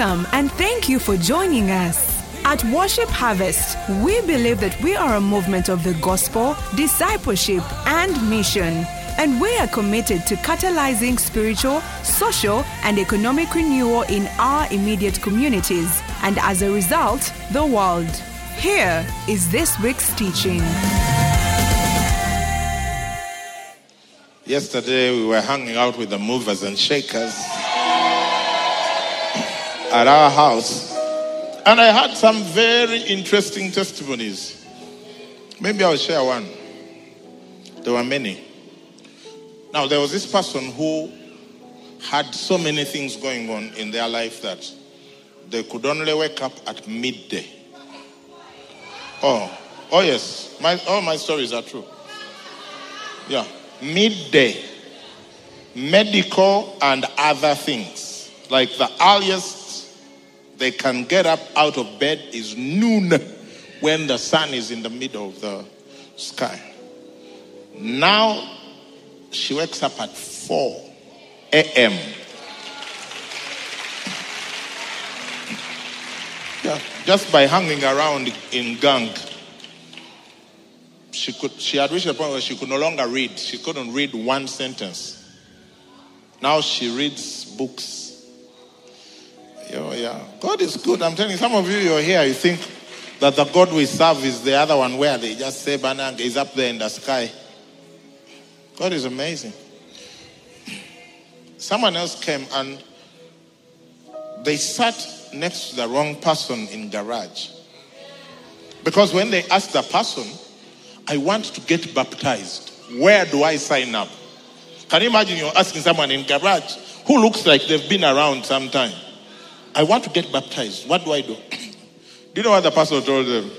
Welcome and thank you for joining us. At Worship Harvest, we believe that we are a movement of the gospel, discipleship, and mission. And we are committed to catalyzing spiritual, social, and economic renewal in our immediate communities, and as a result, the world. Here is this week's teaching. Yesterday we were hanging out with the movers and shakers at our house, and I had some very interesting testimonies. Maybe I'll share one. There were many. Now, there was this person who had so many things going on in their life that they could only wake up at midday. Oh, oh yes, my, all my stories are true. Yeah, midday, medical and other things. Like the earliest they can get up out of bed is noon when the sun is in the middle of the sky. Now she wakes up at 4 a.m. Yeah, just by hanging around in gang. She could she had reached a point where she could no longer read. She couldn't read one sentence. Now she reads books. Yeah, yeah. God is good. I'm telling you, some of you you're here, you think that the God we serve is the other one where they just say Banang is up there in the sky. God is amazing. Someone else came and they sat next to the wrong person in garage. Because when they asked the person, I want to get baptized. Where do I sign up? Can you imagine you're asking someone in garage who looks like they've been around some time? I want to get baptized. What do I do? do you know what the pastor told them?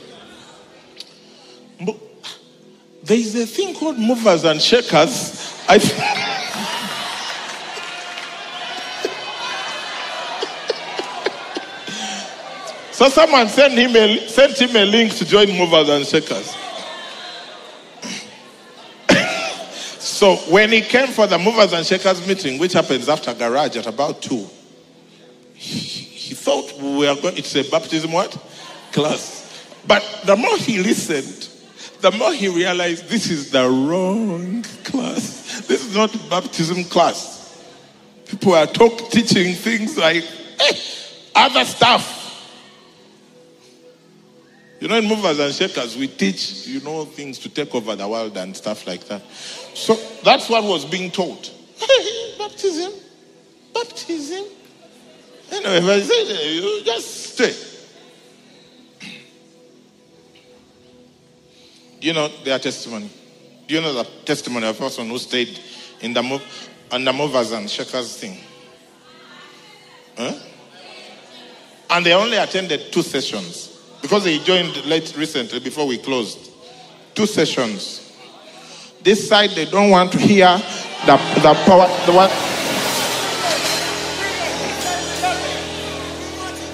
There is a thing called movers and shakers. I so someone sent him, a, sent him a link to join movers and shakers. so when he came for the movers and shakers meeting, which happens after garage at about two, thought we were going. It's a baptism what class, but the more he listened, the more he realized this is the wrong class. This is not baptism class. People are talk, teaching things like eh, other stuff. You know, in movers and shakers, we teach, you know, things to take over the world and stuff like that. So that's what was being taught. baptism, baptism. Anyway, if I say, you just stay. Do you know their testimony? Do you know the testimony of a person who stayed in the move, on the movers and shakers thing? Huh? And they only attended two sessions because they joined late recently before we closed. Two sessions. This side they don't want to hear the the power the what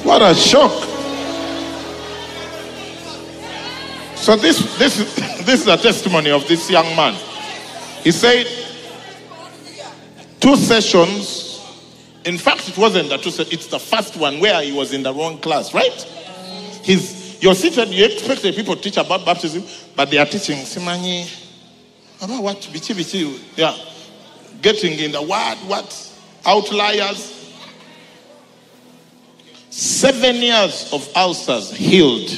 What a shock. So this this this is a testimony of this young man. He said two sessions. In fact, it wasn't the two sessions, it's the first one where he was in the wrong class, right? He's you're seated, you expect the people to teach about baptism, but they are teaching Simani about what bichi bichi. Yeah. Getting in the word, what? Outliers. Seven years of ulcers healed.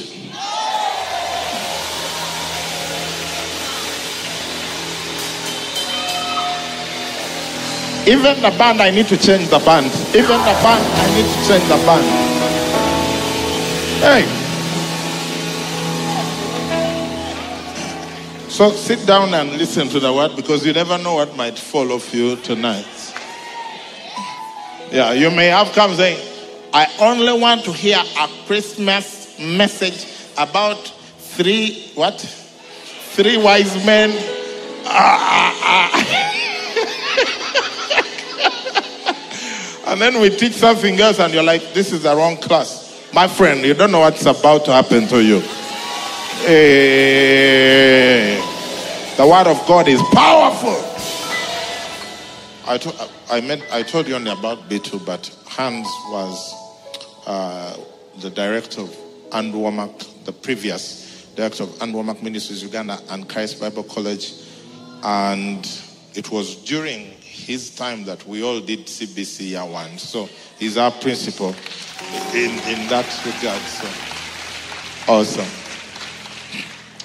Even the band, I need to change the band. Even the band, I need to change the band. Hey. So sit down and listen to the word because you never know what might fall off you tonight. Yeah, you may have come saying, I only want to hear a Christmas message about three, what? Three wise men. Ah, ah, ah. And then we teach something else, and you're like, this is the wrong class. My friend, you don't know what's about to happen to you. Hey, the word of God is powerful. I, to, I, meant, I told you only about B2, but Hans was uh, the director of Andwamak, the previous director of Andwamak Ministries Uganda and Christ Bible College. And it was during his time that we all did CBC year one. So he's our principal in, in that regard. So awesome.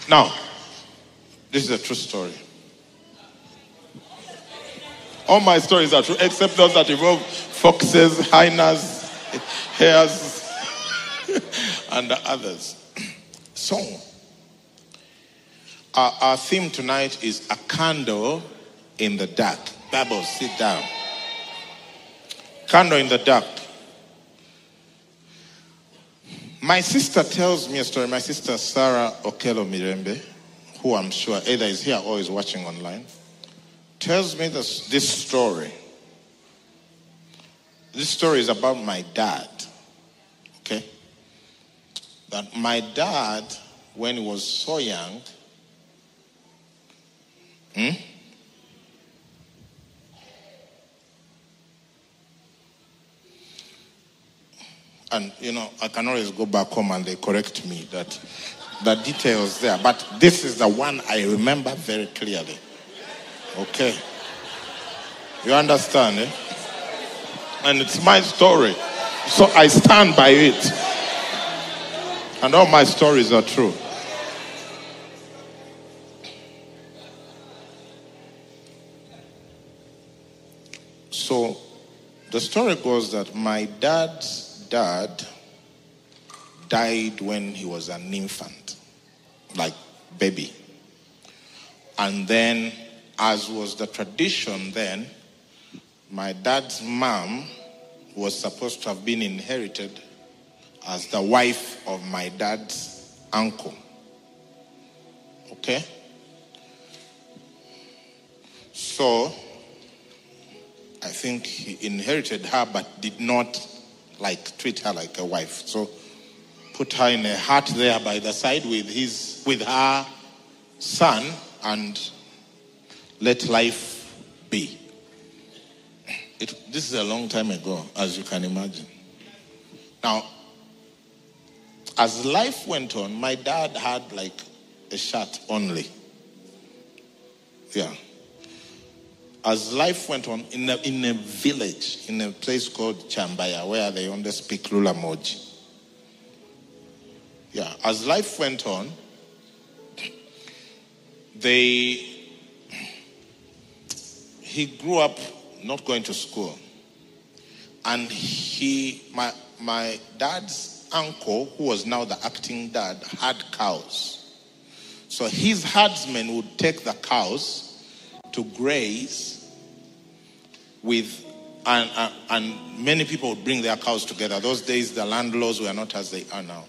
Now, this is a true story. All my stories are true, except those that involve foxes, hyenas, hares, and others. So, our, our theme tonight is a candle in the dark. Bible, sit down. Candle in the dark. My sister tells me a story. My sister Sarah Okelo Mirembe, who I'm sure either is here or is watching online, tells me this, this story. This story is about my dad. Okay? That my dad, when he was so young, hmm? and you know, I can always go back home and they correct me that the details there. But this is the one I remember very clearly. Okay. You understand, eh? And it's my story. So I stand by it. And all my stories are true. So the story goes that my dad's dad died when he was an infant, like baby. And then, as was the tradition then, my dad's mom was supposed to have been inherited as the wife of my dad's uncle. Okay? So, I think he inherited her but did not like treat her like a wife. So, put her in a hut there by the side with his with her son and let life be. It, this is a long time ago, as you can imagine. Now, as life went on, my dad had like a shirt only. Yeah. As life went on, in a, in a village, in a place called Chambaya, where they only speak Lulamogi. Yeah. As life went on, they he grew up not going to school. And he, my, my dad's uncle, who was now the acting dad, had cows. So his herdsmen would take the cows to graze with, and, and, and many people would bring their cows together. Those days, the land laws were not as they are now.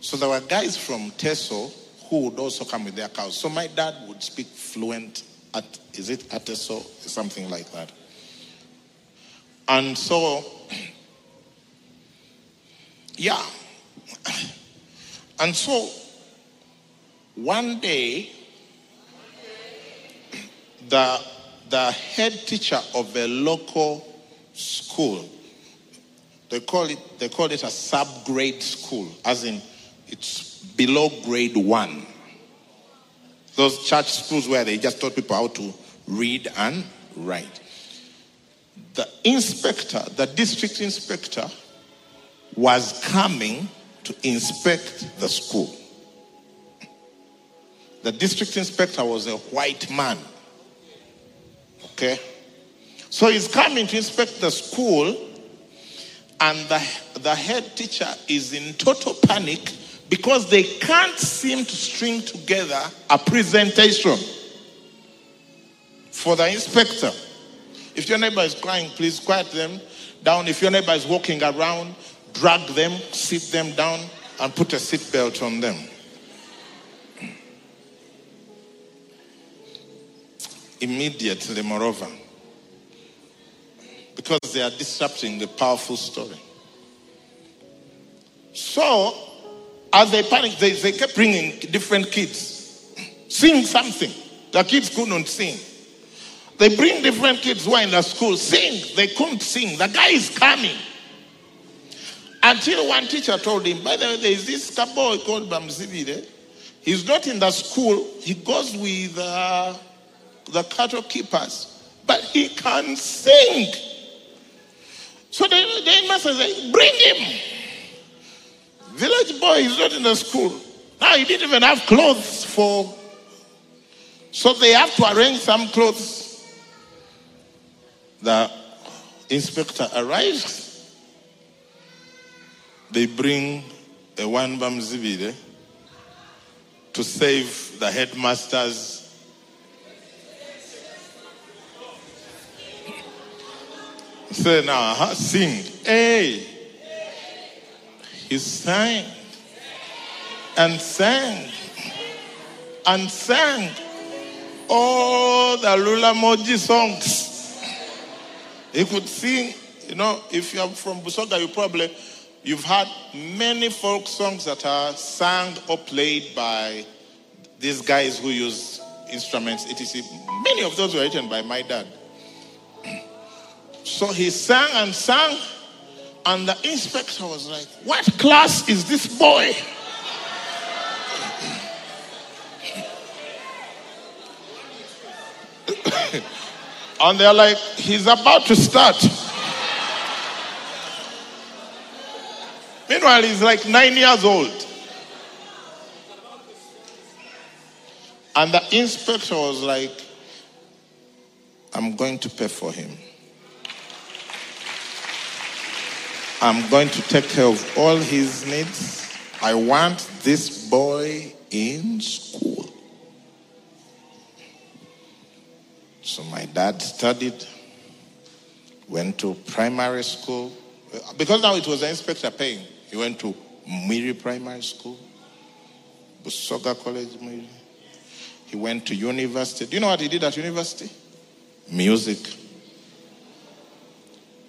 So there were guys from Teso who would also come with their cows. So my dad would speak fluent at, is it Ateso? Something like that. And so, yeah. And so, one day, the, the head teacher of a local school, they call it, they call it a subgrade school, as in it's below grade one. Those church schools where they just taught people how to read and write the inspector, the district inspector, was coming to inspect the school. The district inspector was a white man. Okay? So he's coming to inspect the school, and the, the head teacher is in total panic because they can't seem to string together a presentation for the inspector. If your neighbor is crying, please quiet them down. If your neighbor is walking around, drag them, sit them down, and put a seatbelt on them. Immediately, moreover, because they are disrupting the powerful story. So, as they panicked, they, they kept bringing different kids, sing something. The kids couldn't sing. They bring different kids who are in the school, sing. They couldn't sing. The guy is coming. Until one teacher told him, by the way, there is this boy called Bamzibide. He's not in the school. He goes with uh, the cattle keepers, but he can sing. So the, the said, bring him. Village boy is not in the school. Now he didn't even have clothes for. So they have to arrange some clothes. The inspector arrives they bring a one bam zibide to save the headmasters. Say now, huh? sing. Hey. He sang and sang and sang all the Lulamogi songs. He could sing, you know, if you're from Busoga, you probably You've had many folk songs that are sung or played by these guys who use instruments, etc. Many of those were written by my dad. So he sang and sang, and the inspector was like, What class is this boy? And they're like, He's about to start. Meanwhile, he's like nine years old. And the inspector was like, I'm going to pay for him. I'm going to take care of all his needs. I want this boy in school. So my dad studied, went to primary school, because now it was the inspector paying. He went to Mwiri Primary School, Busoga College, Mwiri. He went to university. Do you know what he did at university? Music.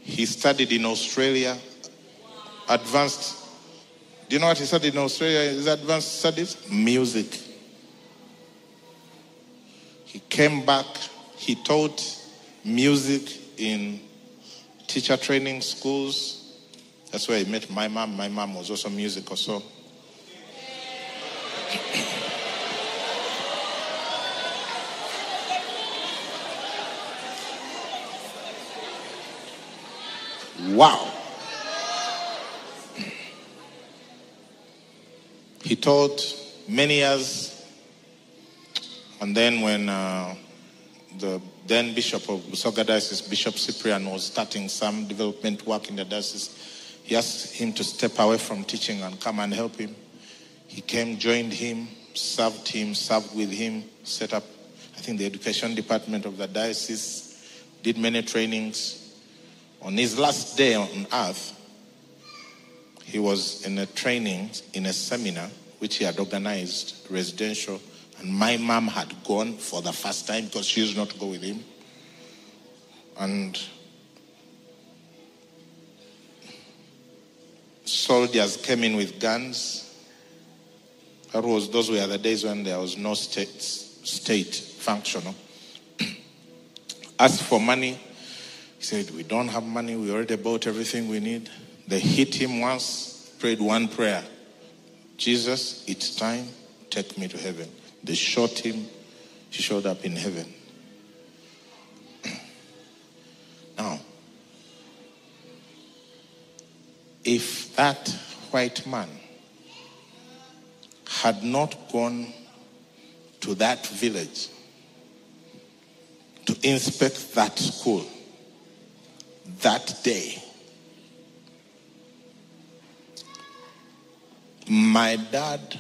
He studied in Australia, advanced. Do you know what he studied in Australia? His advanced studies? Music. He came back, he taught music in teacher training schools that's where I met my mom. My mom was also musical, so. wow. He taught many years, and then when uh, the then Bishop of Busoga Diocese, Bishop Cyprian, was starting some development work in the diocese, he asked him to step away from teaching and come and help him. He came, joined him, served him, served with him, set up, I think, the education department of the diocese, did many trainings. On his last day on earth, he was in a training, in a seminar, which he had organized, residential, and my mom had gone for the first time because she used not to go with him. And soldiers came in with guns. That was, those were the days when there was no state, state functional. Asked for money. He said, We don't have money. We already bought everything we need. They hit him once, prayed one prayer Jesus, it's time. Take me to heaven. They shot him. He showed up in heaven. now, if that white man had not gone to that village to inspect that school that day, my dad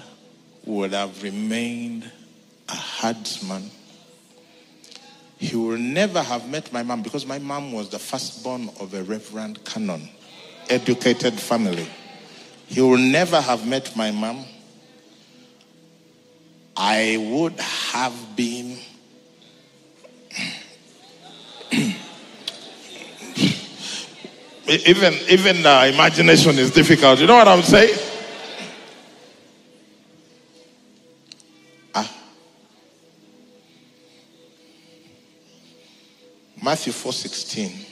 would have remained a herdsman. He would never have met my mom because my mom was the firstborn of a reverend canon educated family. He will never have met my mom. I would have been even even uh, imagination is difficult. You know what I'm saying? Matthew 4:16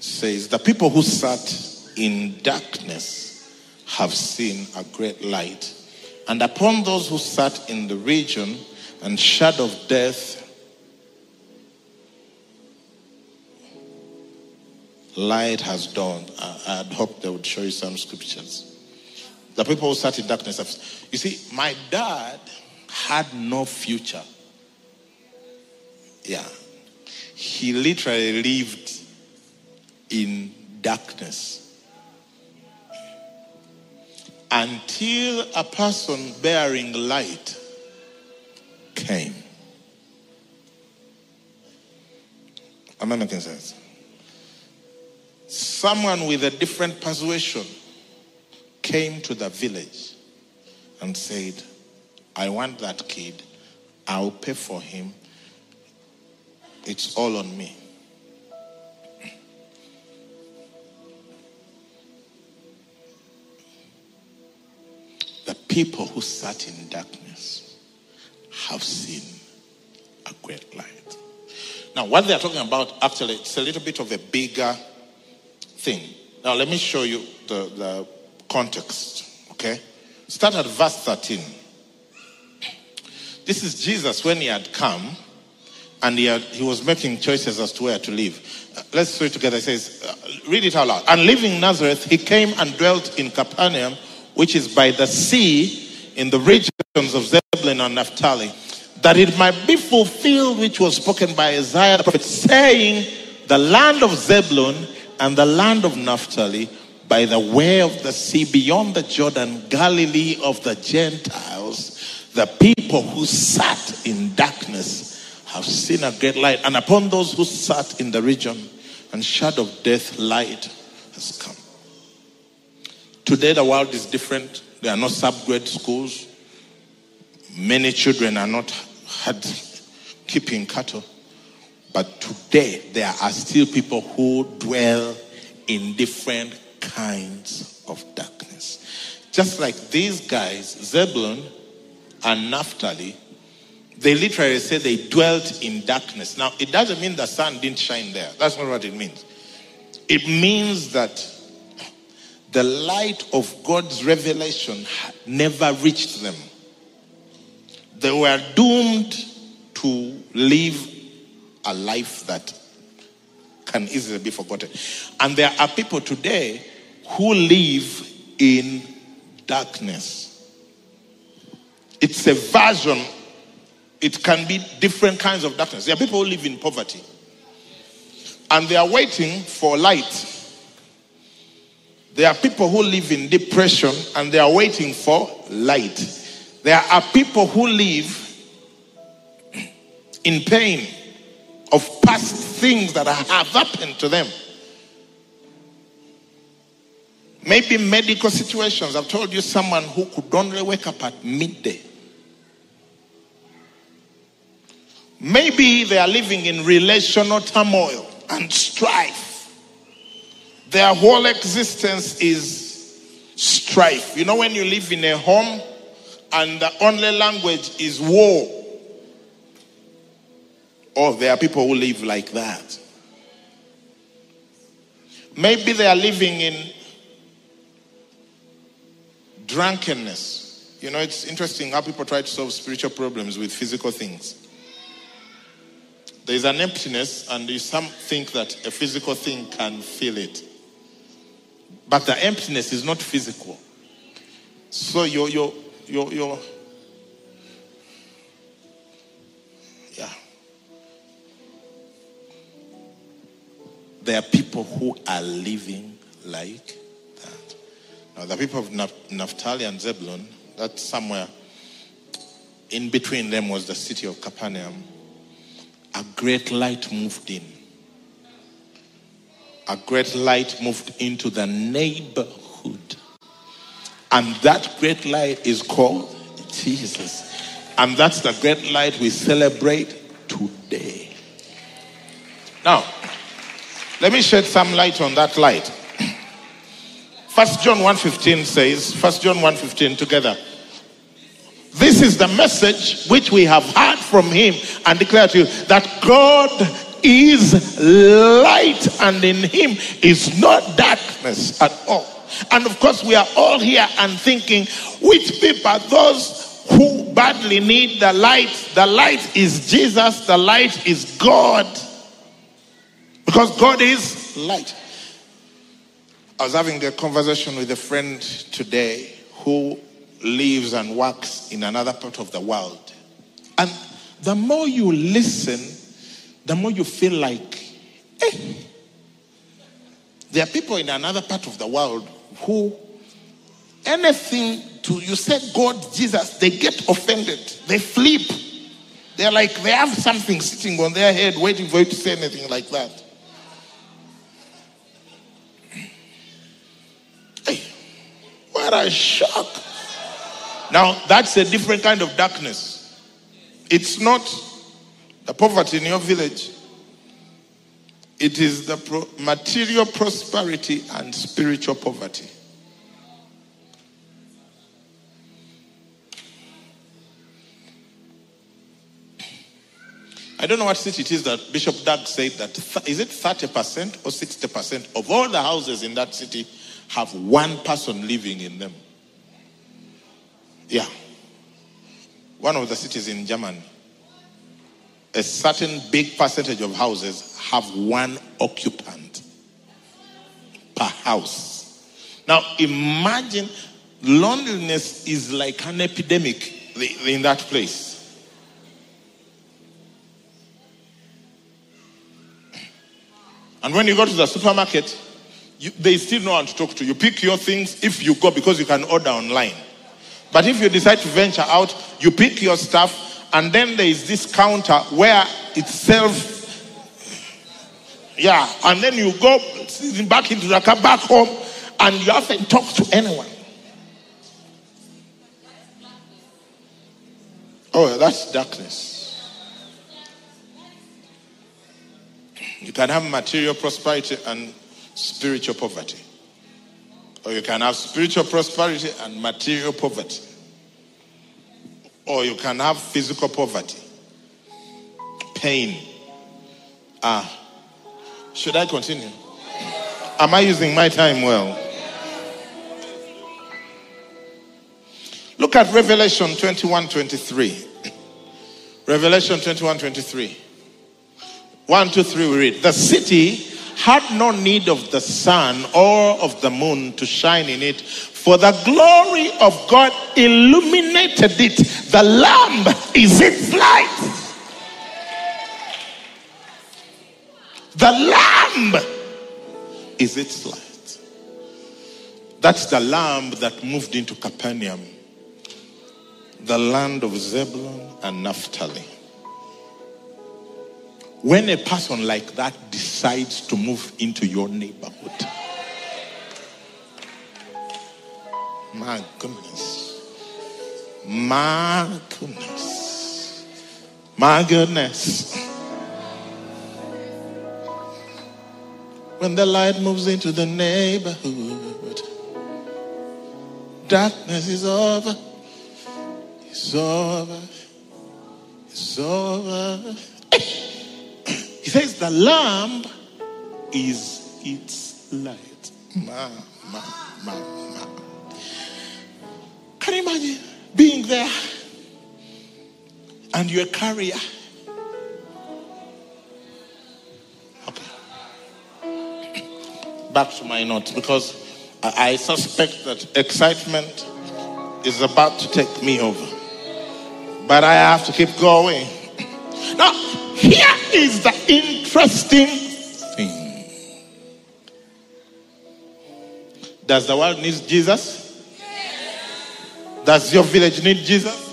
says, The people who sat in darkness have seen a great light. And upon those who sat in the region and shadow of death, light has dawned. I, had hoped they would show you some scriptures. The people who sat in darkness have. You see, my dad had no future. Yeah. He literally lived in darkness until a person bearing light came. Am I making sense? Someone with a different persuasion came to the village and said, I want that kid. I'll pay for him. It's all on me. The people who sat in darkness have seen a great light. Now, what they're talking about actually, it's a little bit of a bigger thing. Now, let me show you the, the context, okay? Start at verse 13. This is Jesus when he had come and he, had, he was making choices as to where to live. Uh, let's read together. It says, uh, read it out loud. And leaving Nazareth, he came and dwelt in Capernaum which is by the sea in the regions of Zebulun and Naphtali, that it might be fulfilled which was spoken by Isaiah the prophet, saying, The land of Zebulun and the land of Naphtali by the way of the sea beyond the Jordan, Galilee of the Gentiles, the people who sat in darkness have seen a great light. And upon those who sat in the region and shadow of death, light has come. Today, the world is different. There are no subgrade schools. Many children are not had keeping cattle. But today, there are still people who dwell in different kinds of darkness. Just like these guys, Zebulun and Naphtali, they literally say they dwelt in darkness. Now, it doesn't mean the sun didn't shine there. That's not what it means. It means that the light of God's revelation never reached them. They were doomed to live a life that can easily be forgotten. And there are people today who live in darkness. It's a version, it can be different kinds of darkness. There are people who live in poverty and they are waiting for light there are people who live in depression and they are waiting for light. There are people who live in pain of past things that have happened to them. Maybe medical situations. I've told you someone who could only wake up at midday. Maybe they are living in relational turmoil and strife. Their whole existence is strife. You know, when you live in a home and the only language is war. Oh, there are people who live like that. Maybe they are living in drunkenness. You know, it's interesting how people try to solve spiritual problems with physical things. There's an emptiness, and you some think that a physical thing can fill it. But the emptiness is not physical. So your your your your yeah. There are people who are living like that. Now the people of Naphtali and Zebulun, that's somewhere in between them was the city of Capernaum. Great light moved in a great light moved into the neighborhood. And that great light is called Jesus. And that's the great light we celebrate today. Now, let me shed some light on that light. First John 1:15 says, First John 1:15 together. This is the message which we have heard from him and declare to you that God is light, and in him is not darkness at all. And of course, we are all here and thinking, which people those who badly need the light? The light is Jesus, the light is God. Because God is light. I was having a conversation with a friend today who lives and works in another part of the world. And the more you listen, the more you feel like, eh. There are people in another part of the world who anything to you say God, Jesus, they get offended. They flip. They're like they have something sitting on their head waiting for you to say anything like that. Hey, what a shock. Now, that's a different kind of darkness. It's not the poverty in your village, it is the pro- material prosperity and spiritual poverty. I don't know what city it is that Bishop Doug said that th- is it 30% or 60% of all the houses in that city have one person living in them. Yeah. One of the cities in Germany. A certain big percentage of houses have one occupant per house. Now imagine loneliness is like an epidemic in that place. And when you go to the supermarket, you, they still no one to talk to. You pick your things if you go because you can order online. But if you decide to venture out, you pick your stuff, and then there is this counter where itself, yeah, and then you go back into the car, back home, and you haven't talked to anyone. Oh, that's darkness. You can have material prosperity and spiritual poverty. Or you can have spiritual prosperity and material poverty. Or you can have physical poverty, pain. Ah, should I continue? Am I using my time well? Look at Revelation 21 23. Revelation 21 23. One, two, three, we read. The city had no need of the sun or of the moon to shine in it, for the glory of God illuminated it. The Lamb is its light. The Lamb is its light. That's the Lamb that moved into Capernaum, the land of Zebulun and Naphtali. When a person like that decides to move into your neighborhood, my goodness, my goodness, my goodness. When the light moves into the neighborhood, darkness is over, it's over, it's over. He says the lamb is its light. Ma, ma, ma, ma. Can you imagine being there and you're a carrier? Okay. Back to my notes because I suspect that excitement is about to take me over. But I have to keep going. Now, here is the interesting thing. Does the world need Jesus? Does your village need Jesus?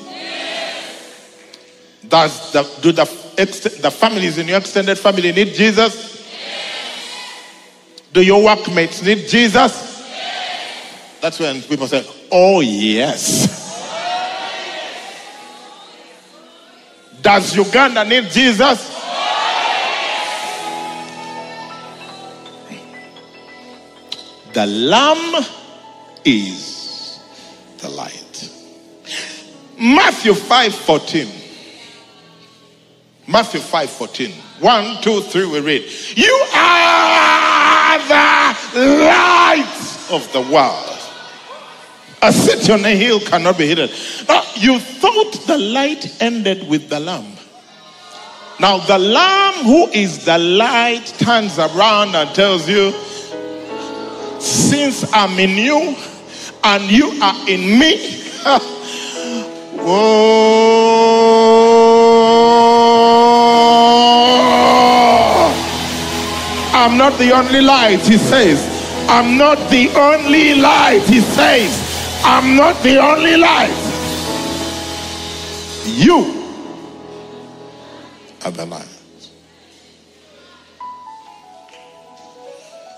Does the, do the, the families in your extended family need Jesus? Do your workmates need Jesus? That's when people say, Oh, yes. Does Uganda need Jesus? The Lamb is the light. Matthew 5 14. Matthew 5 14. One, two, three, we read. You are the light of the world. A city on a hill cannot be hidden. Now, you thought the light ended with the lamb. Now, the lamb who is the light turns around and tells you, Since I'm in you and you are in me, oh, I'm not the only light, he says. I'm not the only light, he says. I'm not the only light. You are the light.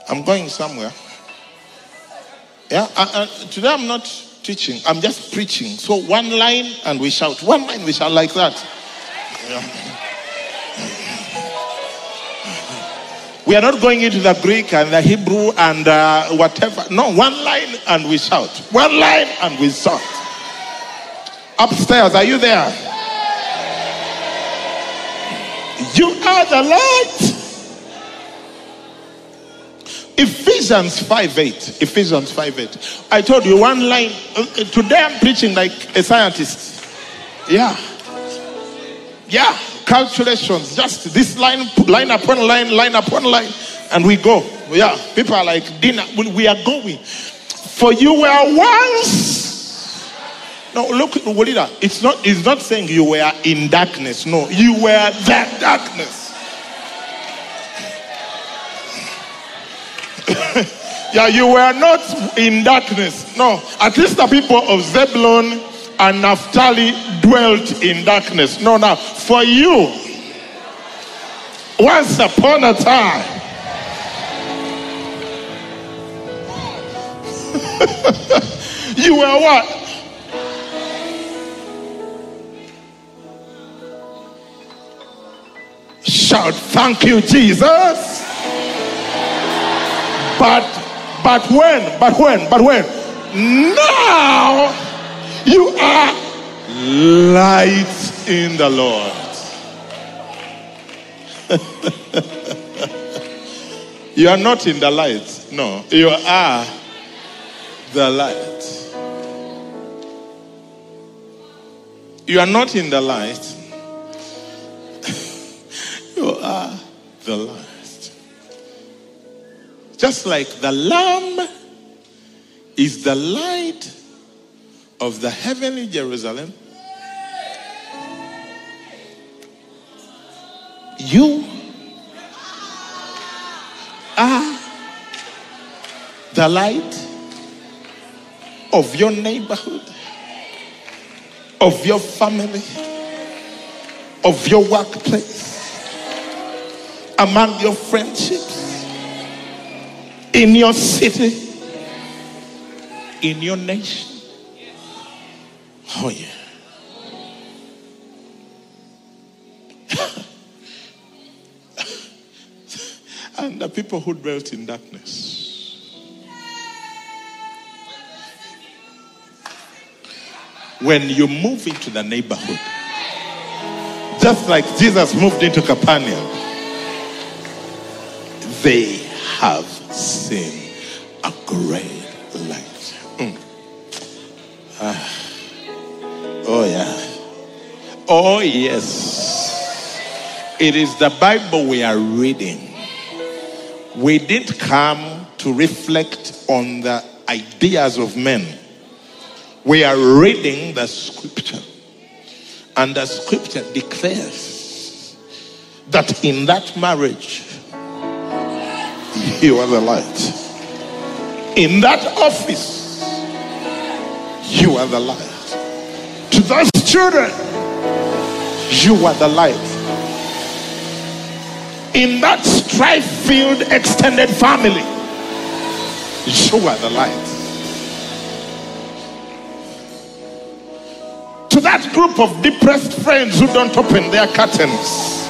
I'm going somewhere. Yeah, uh, uh, today I'm not teaching, I'm just preaching. So one line and we shout. One line we shout like that. Yeah. We are not going into the Greek and the Hebrew and uh, whatever. No, one line and we shout. One line and we shout. Upstairs, are you there? You are the light. Ephesians 5 8. Ephesians 5 8. I told you one line. Uh, today I'm preaching like a scientist. Yeah. Yeah. Calculations. Just this line, line upon line, line upon line. And we go. Yeah. People are like, dinner. We are going. For you were once. No, look, Walida. It's not, it's not saying you were in darkness. No, you were that darkness. yeah, you were not in darkness. No, at least the people of Zebulun and Naphtali dwelt in darkness. No, now, for you, once upon a time, you were what? Shout, thank you, Jesus. But, but when, but when, but when? Now you are light in the Lord. you are not in the light. No, you are the light. You are not in the light. you are the light. Just like the Lamb is the light of the heavenly Jerusalem, you are the light of your neighborhood, of your family, of your workplace, among your friendships, in your city, in your nation. Oh, yeah. and the people who dwelt in darkness. When you move into the neighborhood, just like Jesus moved into Capernaum, they have seen a great light. Mm. Ah. Oh, yeah. Oh, yes. It is the Bible we are reading. We didn't come to reflect on the ideas of men. We are reading the scripture. And the scripture declares that in that marriage, you are the light. In that office, you are the light children, you are the light. In that strife filled extended family, you are the light. To that group of depressed friends who don't open their curtains,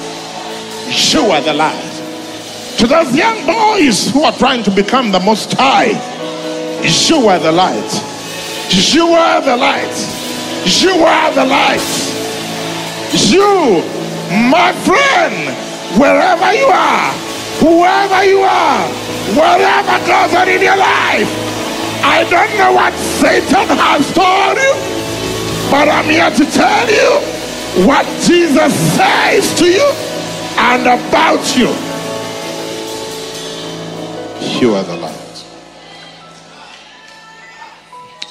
you are the light. To those young boys who are trying to become the most high, you are the light. You are the light. You are the light. You My friend, wherever you are, whoever you are, whatever goes on in your life, I don't know what Satan has told you, but I'm here to tell you what Jesus says to you and about you. You are the light.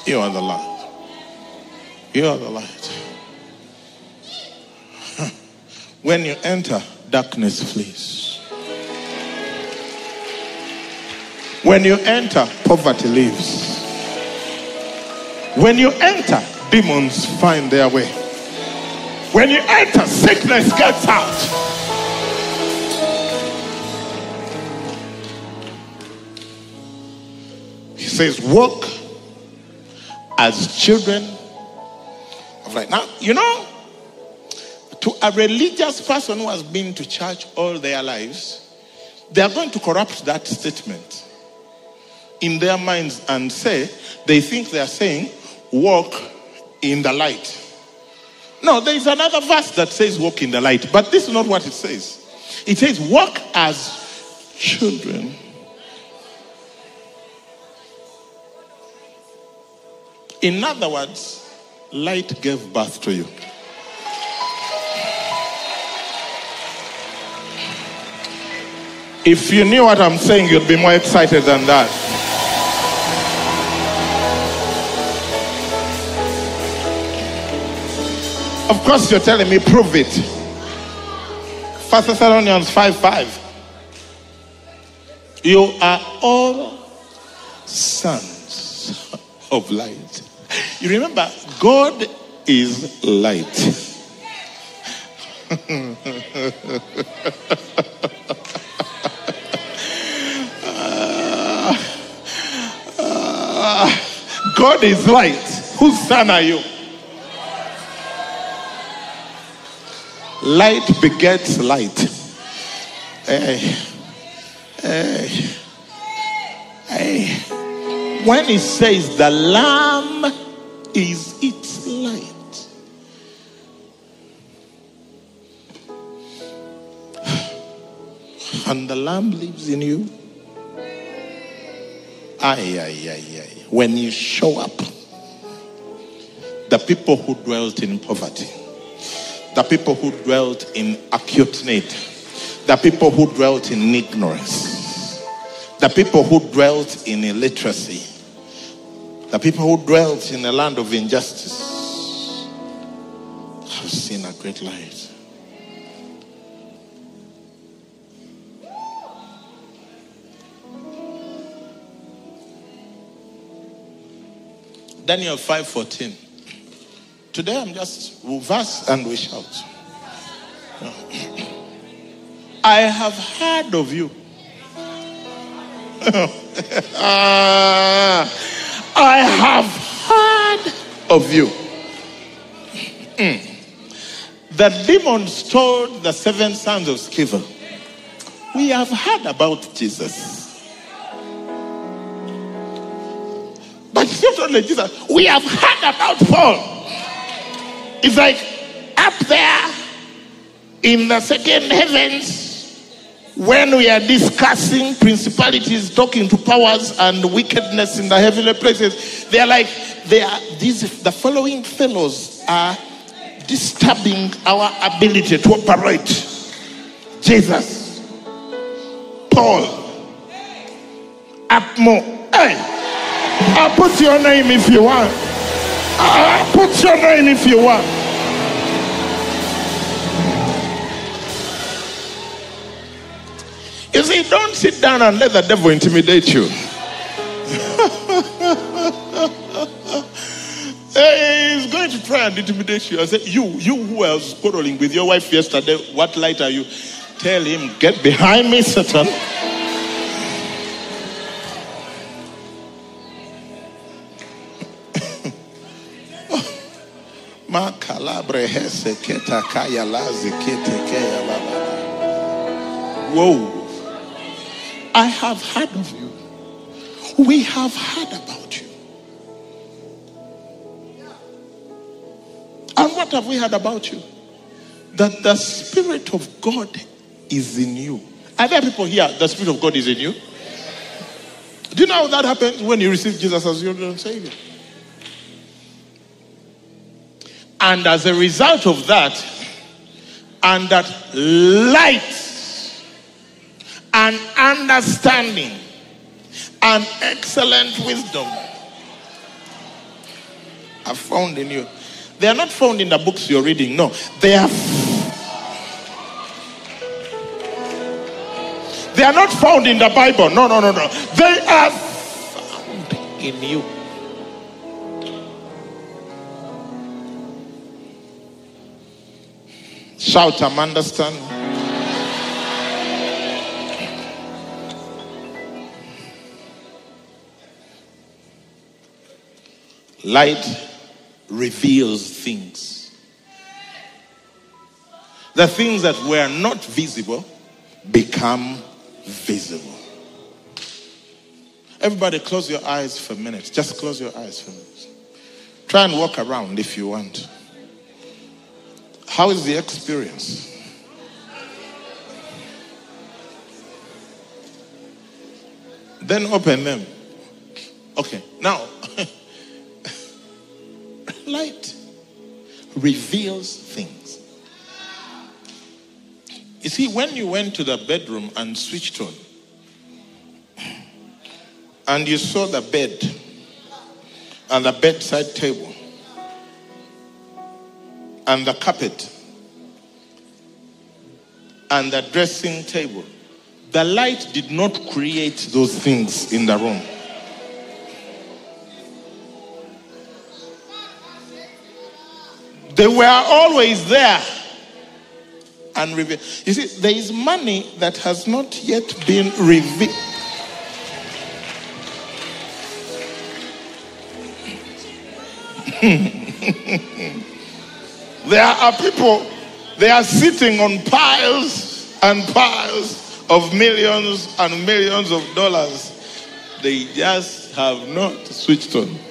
You are the light. You are the light. When you enter, darkness flees. When you enter, poverty leaves. When you enter, demons find their way. When you enter, sickness gets out. He says, walk as children of light. Now, you know, to a religious person who has been to church all their lives, they are going to corrupt that statement in their minds and say, they think they are saying, walk in the light. No, there is another verse that says, walk in the light, but this is not what it says. It says, walk as children. In other words, light gave birth to you. If you knew what I'm saying, you'd be more excited than that. Of course, you're telling me, prove it. First Thessalonians 5 5. You are all sons of light. You remember, God is light. God is light. Whose son are you? Light begets light. Hey, hey, hey. When it says the Lamb is its light. And the Lamb lives in you. Ay, ay, ay, ay. When you show up, the people who dwelt in poverty, the people who dwelt in acute need, the people who dwelt in ignorance, the people who dwelt in illiteracy, the people who dwelt in a land of injustice have seen a great light. Daniel 5:14. Today I'm just we'll verse and we shout. I have heard of you. Ah. I have heard of you. Mm. The demons told the seven sons of Sceva, We have heard about Jesus. But it's not only Jesus. We have heard about Paul. It's like up there in the second heavens when we are discussing principalities, talking to powers and wickedness in the heavenly places. They are like they are these the following fellows are disturbing our ability to operate. Jesus, Paul, Atmo. Hey, I'll put your name if you want. I'll put your name if you want. You see, don't sit down and let the devil intimidate you. He's going to try and intimidate you. I say, you, you who was quarreling with your wife yesterday, what light are you? Tell him, get behind me, Satan. Keta kaya. Whoa. I have heard of you. We have heard about you. And what have we heard about you? that the Spirit of God is in you. Are there people here? The Spirit of God is in you? Do you know how that happens when you receive Jesus as your Lord and Savior? And as a result of that, and that light and understanding and excellent wisdom are found in you. They are not found in the books you're reading. No, they are. They are not found in the Bible. No, no, no, no. They are found in you. Shout, I'm understanding. Light reveals things. The things that were not visible become visible. Everybody, close your eyes for a minute. Just close your eyes for a minute. Try and walk around if you want. How is the experience? Then open them. Okay, now, light reveals things. You see, when you went to the bedroom and switched on, and you saw the bed and the bedside table and the carpet and the dressing table, the light did not create those things in the room. They were always there and revealed. You see, there is money that has not yet been revealed. there are people, they are sitting on piles and piles of millions and millions of dollars. They just have not switched on.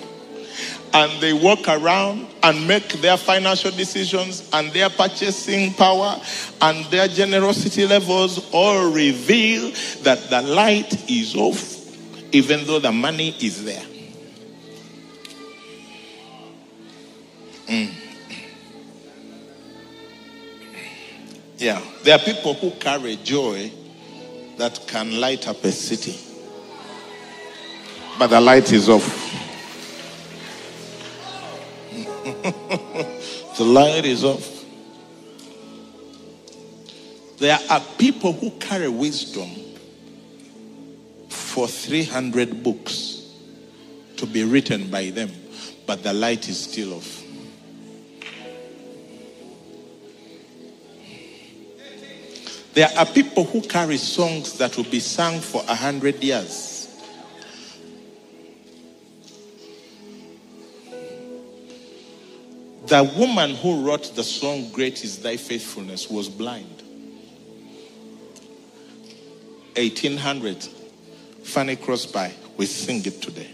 And they walk around and make their financial decisions and their purchasing power and their generosity levels all reveal that the light is off, even though the money is there. Mm. Yeah, there are people who carry joy that can light up a city, but the light is off. the light is off. There are people who carry wisdom for 300 books to be written by them, but the light is still off. There are people who carry songs that will be sung for a hundred years. The woman who wrote the song Great is Thy Faithfulness was blind. 1800, Fanny Crosby, we sing it today.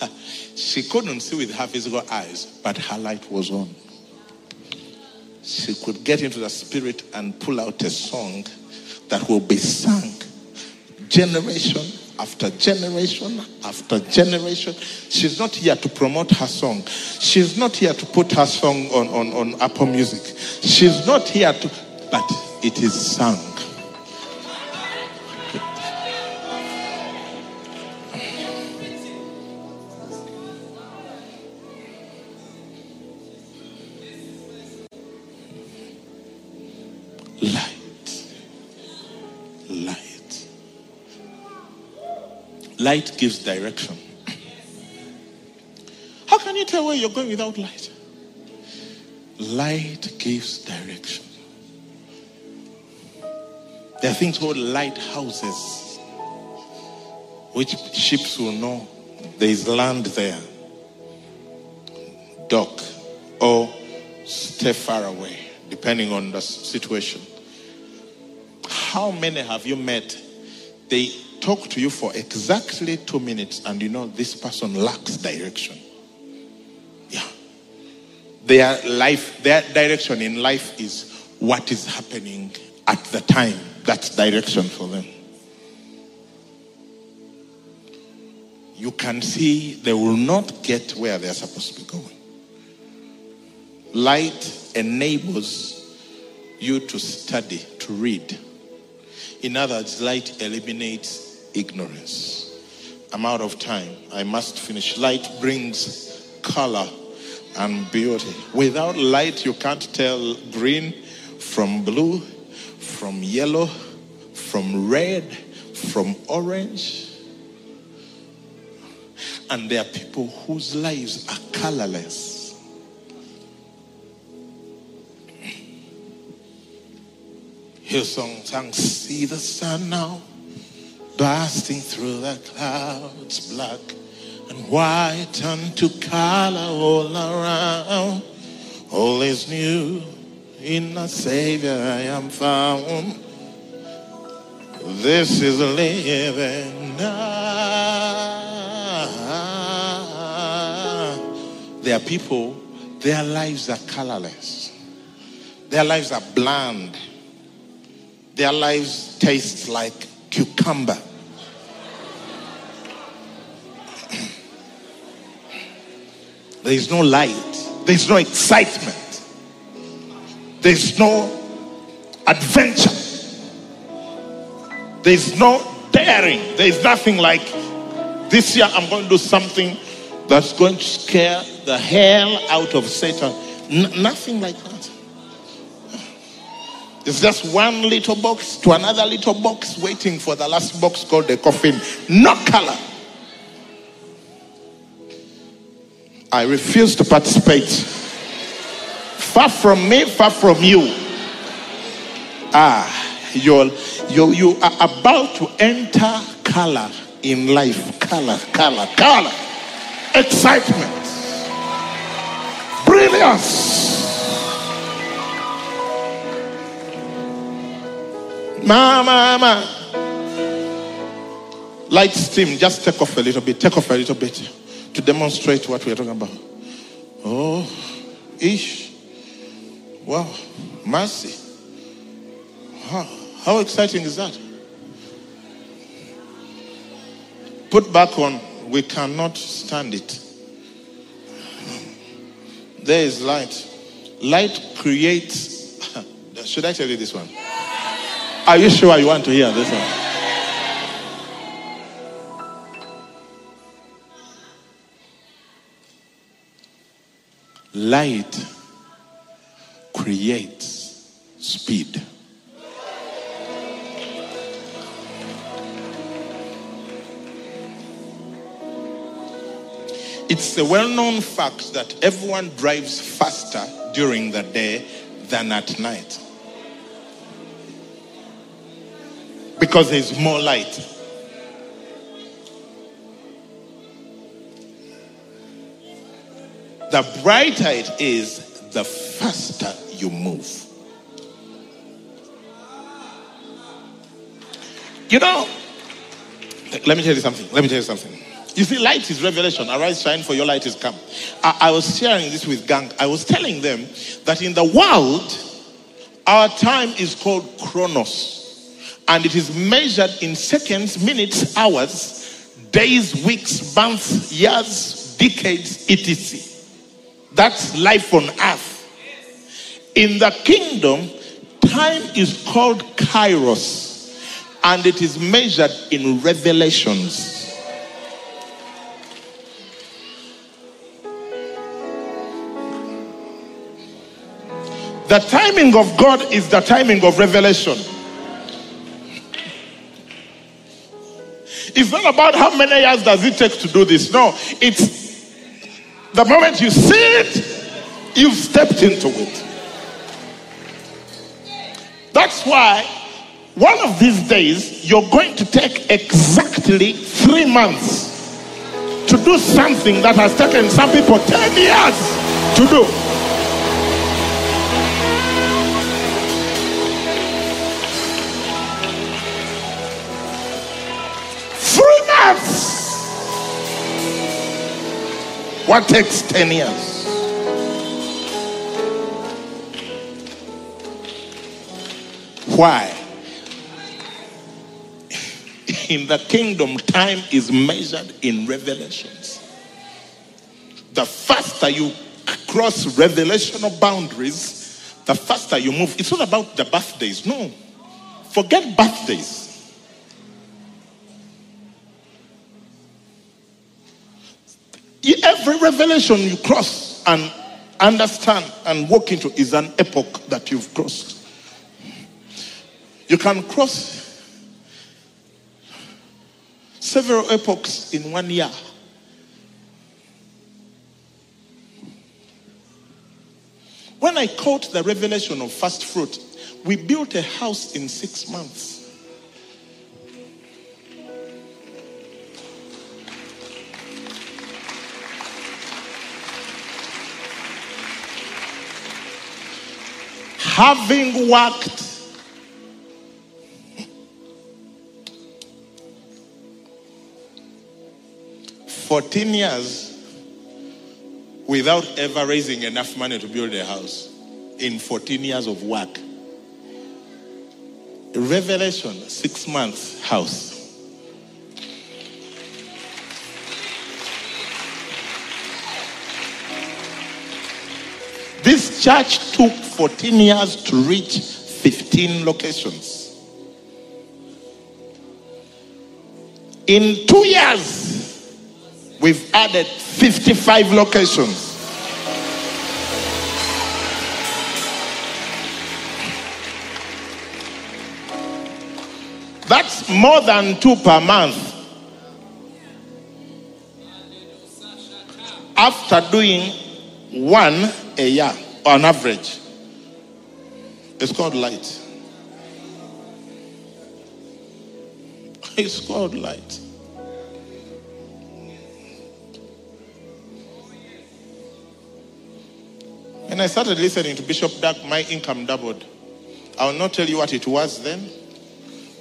she couldn't see with her physical eyes, but her light was on she could get into the spirit and pull out a song that will be sung generation after generation after generation. She's not here to promote her song. She's not here to put her song on, on, on Apple Music. She's not here to, but it is sung. Light gives direction. How can you tell where you're going without light? Light gives direction. There are things called lighthouses, which ships will know there is land there. Dock or stay far away, depending on the situation. How many have you met? They talk to you for exactly two minutes and you know this person lacks direction. Yeah. their life, their direction in life is what is happening at the time. That's direction for them. You can see they will not get where they're supposed to be going. Light enables you to study, to read. In other words, light eliminates ignorance. I'm out of time. I must finish. Light brings color and beauty. Without light, you can't tell green from blue, from yellow, from red, from orange. And there are people whose lives are colorless. Hillsong sang, See the sun now bursting through the clouds, black and white unto color all around. All is new in the Savior I am found. This is living now. There are people, their lives are colorless. Their lives are bland. Their lives taste like cucumber. There is no light. There is no excitement. There is no adventure. There is no daring. There is nothing like this year I'm going to do something that's going to scare the hell out of Satan. N- nothing like that. It's just one little box to another little box waiting for the last box called the coffin. No color. I refuse to participate. Far from me, far from you. Ah, you're, you you are about to enter color in life. Color, color, color. Excitement. Brilliance. Ma, ma, ma. Light steam, just take off a little bit, take off a little bit to demonstrate what we're talking about. Oh, ish. Wow, mercy. How, how exciting is that? Put back on, we cannot stand it. There is light. Light creates. Should I tell you this one? Are you sure you want to hear this one? Light creates speed. It's a well known fact that everyone drives faster during the day than at night. Because there's more light. The brighter it is, the faster you move. You know, let me tell you something. Let me tell you something. You see, light is revelation. Arise, shine, for your light is come. I, I was sharing this with gang. I was telling them that in the world, our time is called chronos, and it is measured in seconds, minutes, hours, days, weeks, months, years, decades, etc. That's life on earth. In the kingdom, time is called kairos, and it is measured in revelations. The timing of God is the timing of revelation. It's not about how many years does it take to do this. No, it's the moment you see it, you've stepped into it. That's why one of these days you're going to take exactly three months to do something that has taken some people 10 years to do. What takes 10 years? Why? In the kingdom, time is measured in revelations. The faster you cross revelational boundaries, the faster you move. It's not about the birthdays. No. Forget birthdays. Every revelation you cross and understand and walk into is an epoch that you've crossed. You can cross several epochs in one year. When I caught the revelation of first fruit, we built a house in six months. Having worked fourteen years without ever raising enough money to build a house in 14 years of work. Revelation, six months house. Church took 14 years to reach 15 locations. In two years, we've added 55 locations. That's more than two per month. After doing one a year on average, it's called light. It's called light. When I started listening to Bishop Dag, my income doubled. I will not tell you what it was then,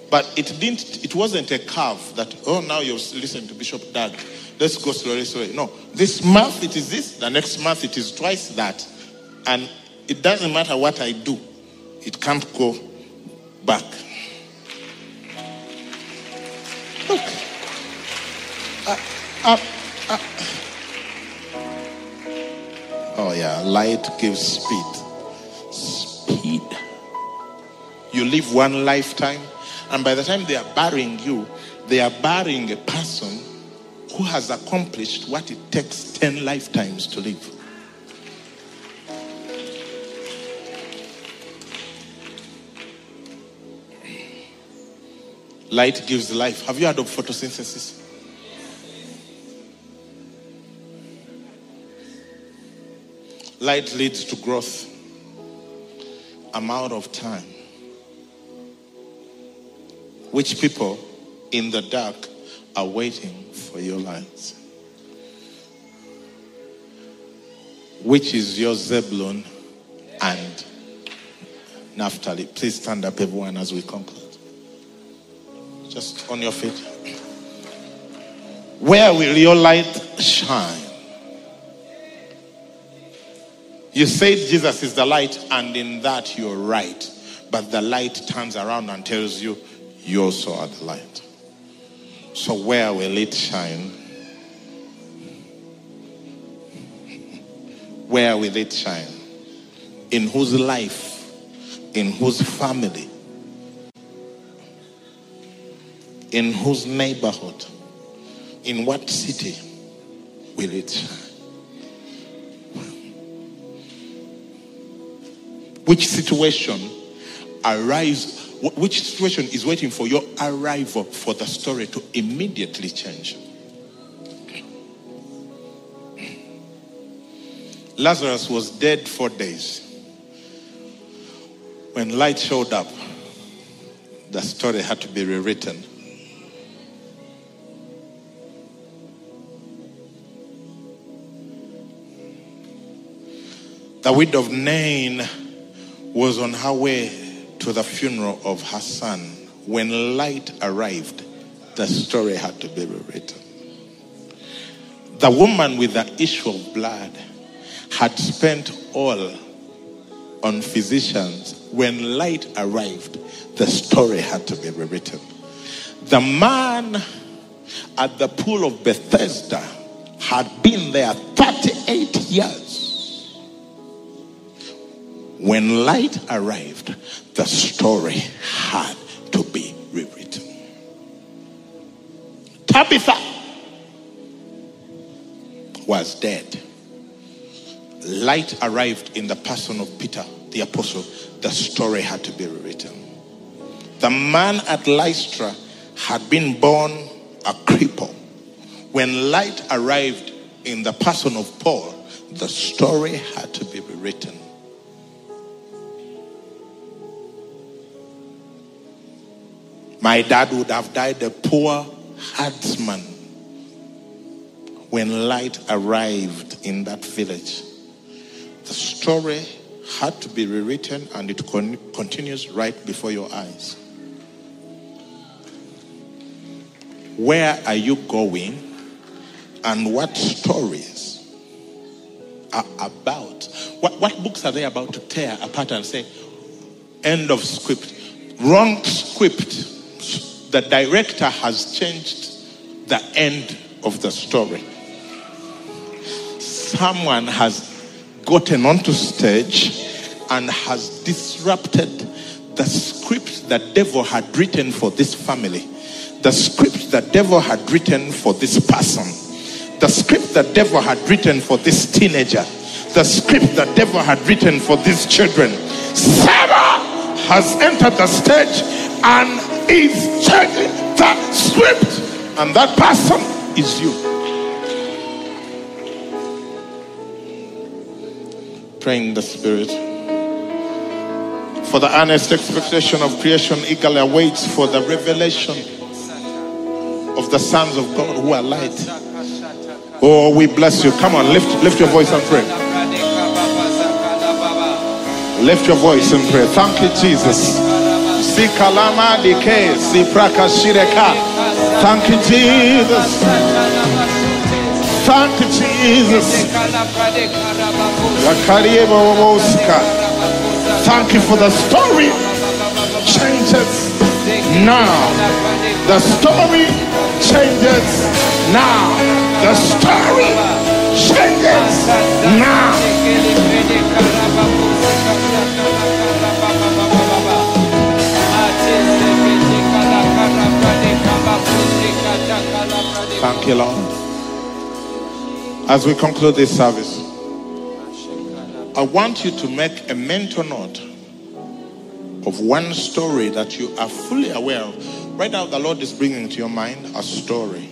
but it didn't. It wasn't a curve that oh now you're listening to Bishop Dag. Let's go slowly, slowly. No, this month it is this. The next month it is twice that, and it doesn't matter what I do, it can't go back. Look. Oh, yeah, light gives speed. Speed. You live one lifetime, and by the time they are burying you, they are burying a person who has accomplished what it takes 10 lifetimes to live. Light gives life. Have you heard of photosynthesis? Light leads to growth. Amount of time. Which people in the dark are waiting for your light? Which is your Zebulun and Naphtali? Please stand up, everyone, as we conclude. Just on your feet. Where will your light shine? You said Jesus is the light, and in that you're right. But the light turns around and tells you, you also are the light. So, where will it shine? Where will it shine? In whose life? In whose family? In whose neighborhood? In what city will it shine? Which situation arrives, which situation is waiting for your arrival for the story to immediately change? Lazarus was dead four days. When light showed up, the story had to be rewritten. The widow of Nain was on her way to the funeral of her son. When light arrived, the story had to be rewritten. The woman with the issue of blood had spent all on physicians, when light arrived, the story had to be rewritten. The man at the pool of Bethesda had been there 38 years. When light arrived, the story had to be rewritten. Tabitha was dead. Light arrived in the person of Peter, the apostle. The story had to be rewritten. The man at Lystra had been born a cripple. When light arrived in the person of Paul, the story had to be rewritten. My dad would have died a poor herdsman when light arrived in that village. The story had to be rewritten and it con- continues right before your eyes. Where are you going and what stories are about? What, what books are they about to tear apart and say, end of script? Wrong script. The director has changed the end of the story. Someone has gotten onto stage and has disrupted the script the devil had written for this family, the script the devil had written for this person, the script the devil had written for this teenager, the script the devil had written for these children. Sarah has entered the stage and is changing the script, and that person is you. Praying in the Spirit. For the earnest expectation of creation eagerly awaits for the revelation of the sons of God who are light. Oh, we bless you. Come on, lift, lift your voice and pray. Lift your voice and pray. Thank you, Jesus. Si kalama dike, si. Thank you, Jesus. Thank you, Jesus. Thank you for the story changes now. The story changes now. The story changes now. Thank you, Lord. As we conclude this service, I want you to make a mental note of one story that you are fully aware of. Right now, the Lord is bringing to your mind a story.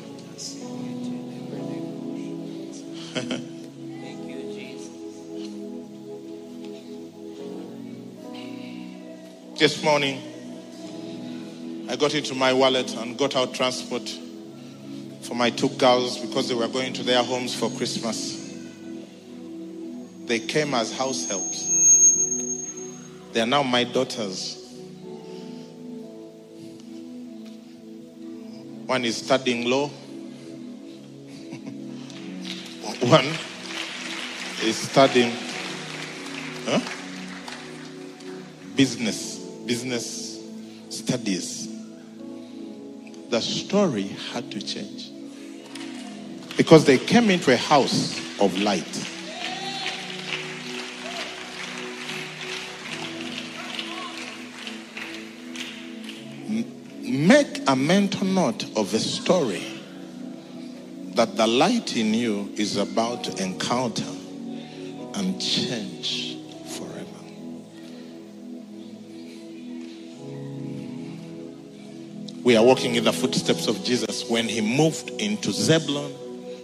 this morning, I got into my wallet and got out transport for my two girls because they were going to their homes for Christmas. They came as house helps. They are now my daughters. One is studying law. One is studying huh? business, business studies. The story had to change because they came into a house of light. make a mental note of a story that the light in you is about to encounter and change forever. We are walking in the footsteps of Jesus when he moved into Zebulun,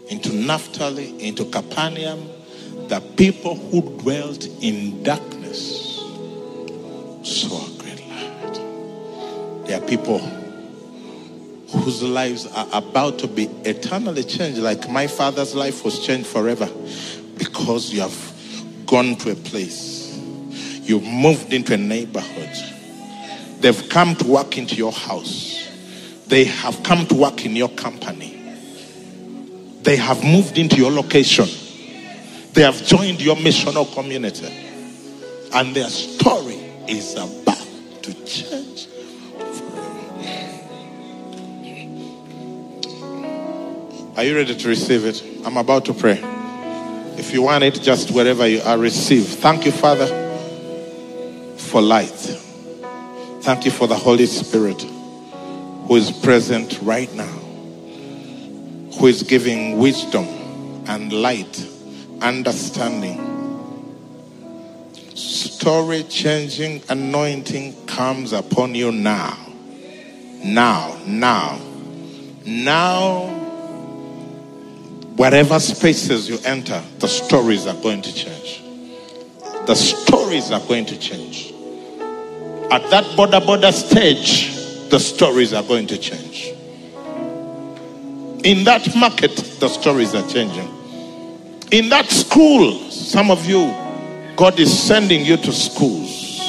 into Naphtali, into Capernaum. The people who dwelt in darkness saw a great light. There are people whose lives are about to be eternally changed, like my father's life was changed forever, because you have gone to a place, you've moved into a neighborhood, they've come to work into your house, they have come to work in your company, they have moved into your location, they have joined your missional community. and their story is about to change. Are you ready to receive it? I'm about to pray. If you want it, just wherever you are, receive. Thank you, Father, for light. Thank you for the Holy Spirit who is present right now, who is giving wisdom and light, understanding. Story changing anointing comes upon you now. Now, now, now whatever spaces you enter, the stories are going to change. The stories are going to change. At that boda boda stage, the stories are going to change. In that market, the stories are changing. In that school, some of you, God is sending you to schools.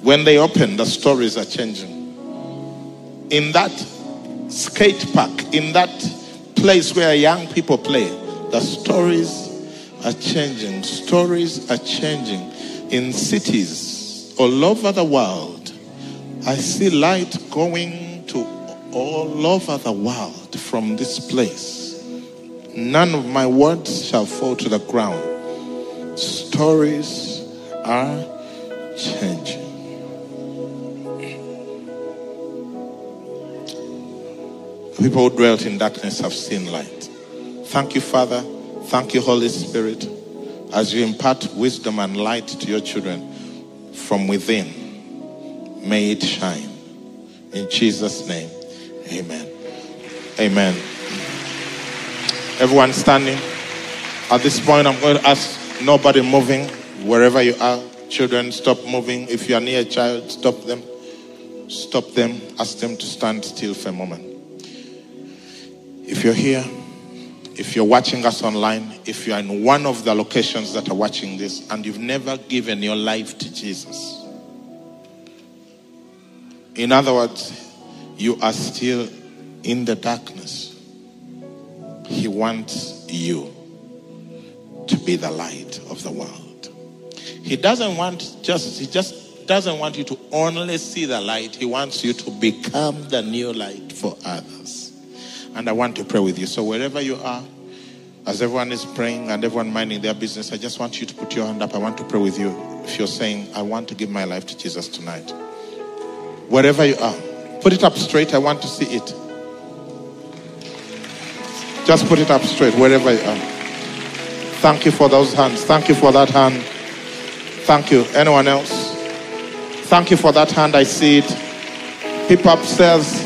When they open, the stories are changing. In that skate park, in that place where young people play, the stories are changing. Stories are changing in cities all over the world. I see light going all over the world from this place. None of my words shall fall to the ground. Stories are changing. People who dwelt in darkness have seen light. Thank you, Father. Thank you, Holy Spirit, as you impart wisdom and light to your children from within. May it shine. In Jesus' name, amen. Amen. Everyone standing. At this point, I'm going to ask nobody moving wherever you are. Children, stop moving. If you are near a child, stop them. Stop them. Ask them to stand still for a moment. If you're here, if you're watching us online, if you're in one of the locations that are watching this and you've never given your life to Jesus, in other words, you are still in the darkness. He wants you to be the light of the world. He doesn't want just, he just doesn't want you to only see the light. He wants you to become the new light for others. And I want to pray with you. So wherever you are, as everyone is praying and everyone minding their business, I just want you to put your hand up. I want to pray with you. If you're saying, I want to give my life to Jesus tonight. Wherever you are, put it up straight. I want to see it. Just put it up straight, wherever you are. Thank you for those hands. Thank you for that hand. Thank you. Anyone else? Thank you for that hand. I see it. People upstairs.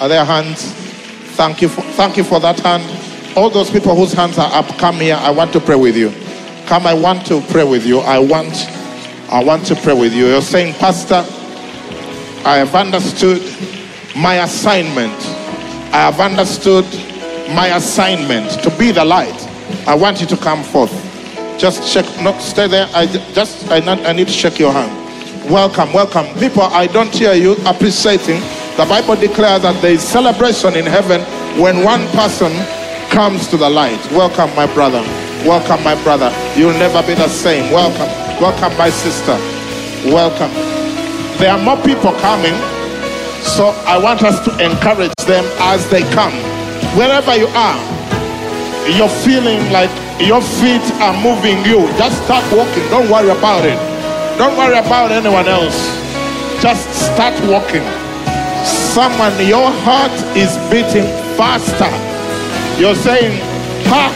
Are there hands? Thank you for thank you for that hand. All those people whose hands are up, come here. I want to pray with you. Come, I want to pray with you. I want I want to pray with you. You're saying, Pastor, I have understood my assignment. I have understood my assignment to be the light. I want you to come forth. Just check, no, stay there. I just, I, not, I need to shake your hand. Welcome, welcome. People, I don't hear you appreciating. The Bible declares that there is celebration in heaven when one person comes to the light. Welcome, my brother. Welcome, my brother. You'll never be the same. Welcome. Welcome, my sister. Welcome. There are more people coming, so I want us to encourage them as they come. Wherever you are, you're feeling like your feet are moving you. Just start walking. Don't worry about it. Don't worry about anyone else. Just start walking. Someone, your heart is beating faster. You're saying, Ha,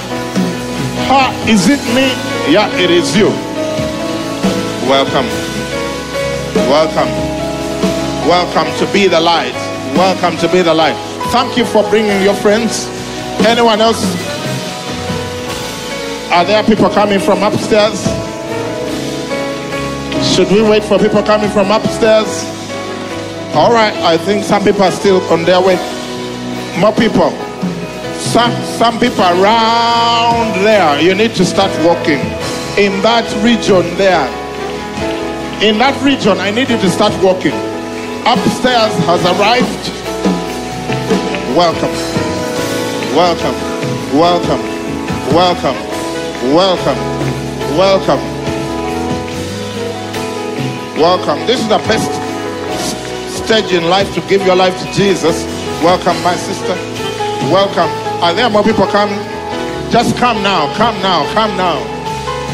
ha, is it me? Yeah, it is you. Welcome. Welcome. Welcome to be the light. Welcome to be the light. Thank you for bringing your friends. Anyone else? Are there people coming from upstairs? Should we wait for people coming from upstairs? All right, I think some people are still on their way. More people. Some, some people around there. You need to start walking in that region there. In that region, I need you to start walking. Upstairs has arrived. Welcome. Welcome. Welcome. Welcome. Welcome. Welcome. Welcome. This is the best stage in life to give your life to Jesus. Welcome, my sister. Welcome. Are there more people coming? Just come now. Come now. Come now.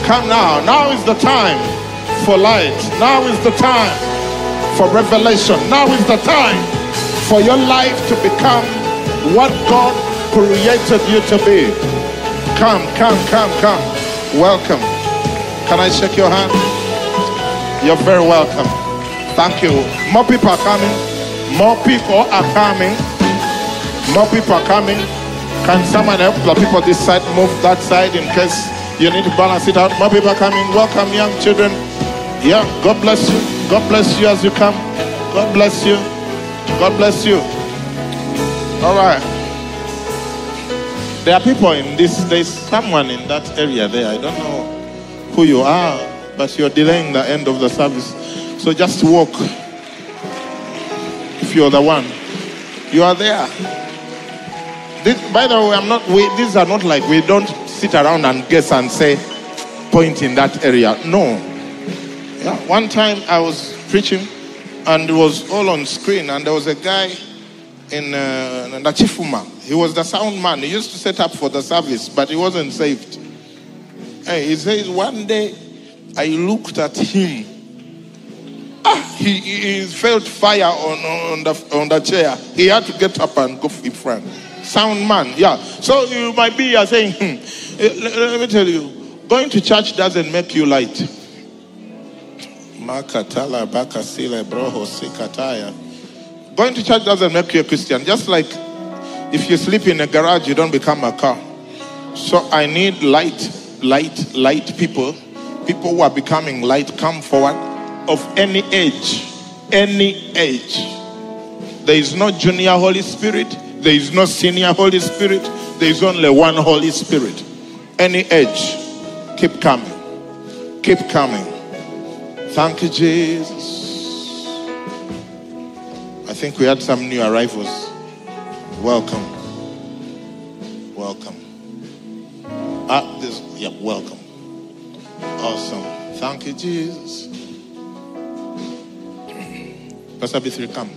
Come now. Now is the time for light. Now is the time for revelation. Now is the time for your life to become what God created you to be. Come, come, come, come. Welcome. Can I shake your hand? You're very welcome. Thank you. More people are coming. More people are coming. More people are coming. Can someone help the people this side move that side in case you need to balance it out? More people are coming. Welcome, young children. Yeah, God bless you. God bless you as you come. God bless you. God bless you. All right. There are people in this, there's someone in that area there. I don't know who you are, but you're delaying the end of the service. So just walk. If you're the one, you are there. This, by the way, I'm not. We, these are not like we don't sit around and guess and say, point in that area. No. Yeah. One time I was preaching, and it was all on screen, and there was a guy in uh, Nachifuma. He was the sound man. He used to set up for the service, but he wasn't saved. He says one day I looked at him. Ah, he, he felt fire on, on, the, on the chair. He had to get up and go in front. Sound man, yeah. So you might be saying, hmm, eh, let, let me tell you, going to church doesn't make you light. Going to church doesn't make you a Christian. Just like if you sleep in a garage, you don't become a car. So I need light, light, light people. People who are becoming light come forward of any age. Any age. There is no junior Holy Spirit. There is no senior Holy Spirit. There is only one Holy Spirit. Any age. Keep coming. Keep coming. Thank you, Jesus. I think we had some new arrivals. Welcome. Welcome. Ah, this, yeah, welcome. Awesome. Thank you, Jesus. Pastor B3, come.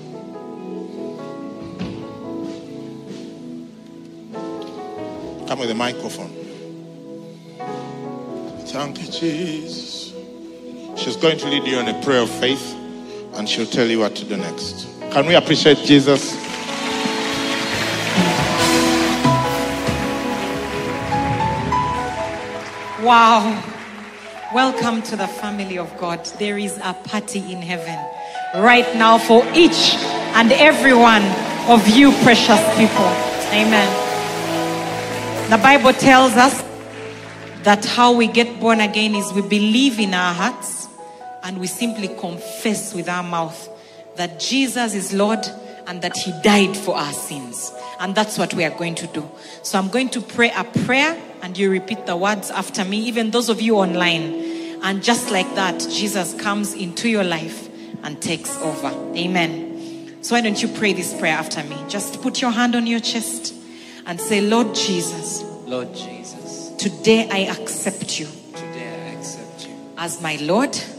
Come with the microphone. Thank you, Jesus. She's going to lead you in a prayer of faith and she'll tell you what to do next. Can we appreciate Jesus? Wow. Welcome to the family of God. There is a party in heaven right now for each and every one of you, precious people. Amen. The Bible tells us that how we get born again is we believe in our hearts and we simply confess with our mouth that Jesus is Lord and that He died for our sins. And that's what we are going to do. So I'm going to pray a prayer and you repeat the words after me, even those of you online. And just like that, Jesus comes into your life and takes over. Amen. So why don't you pray this prayer after me? Just put your hand on your chest and say, Lord Jesus, Lord Jesus, today I accept you today I accept you as my Lord as my Lord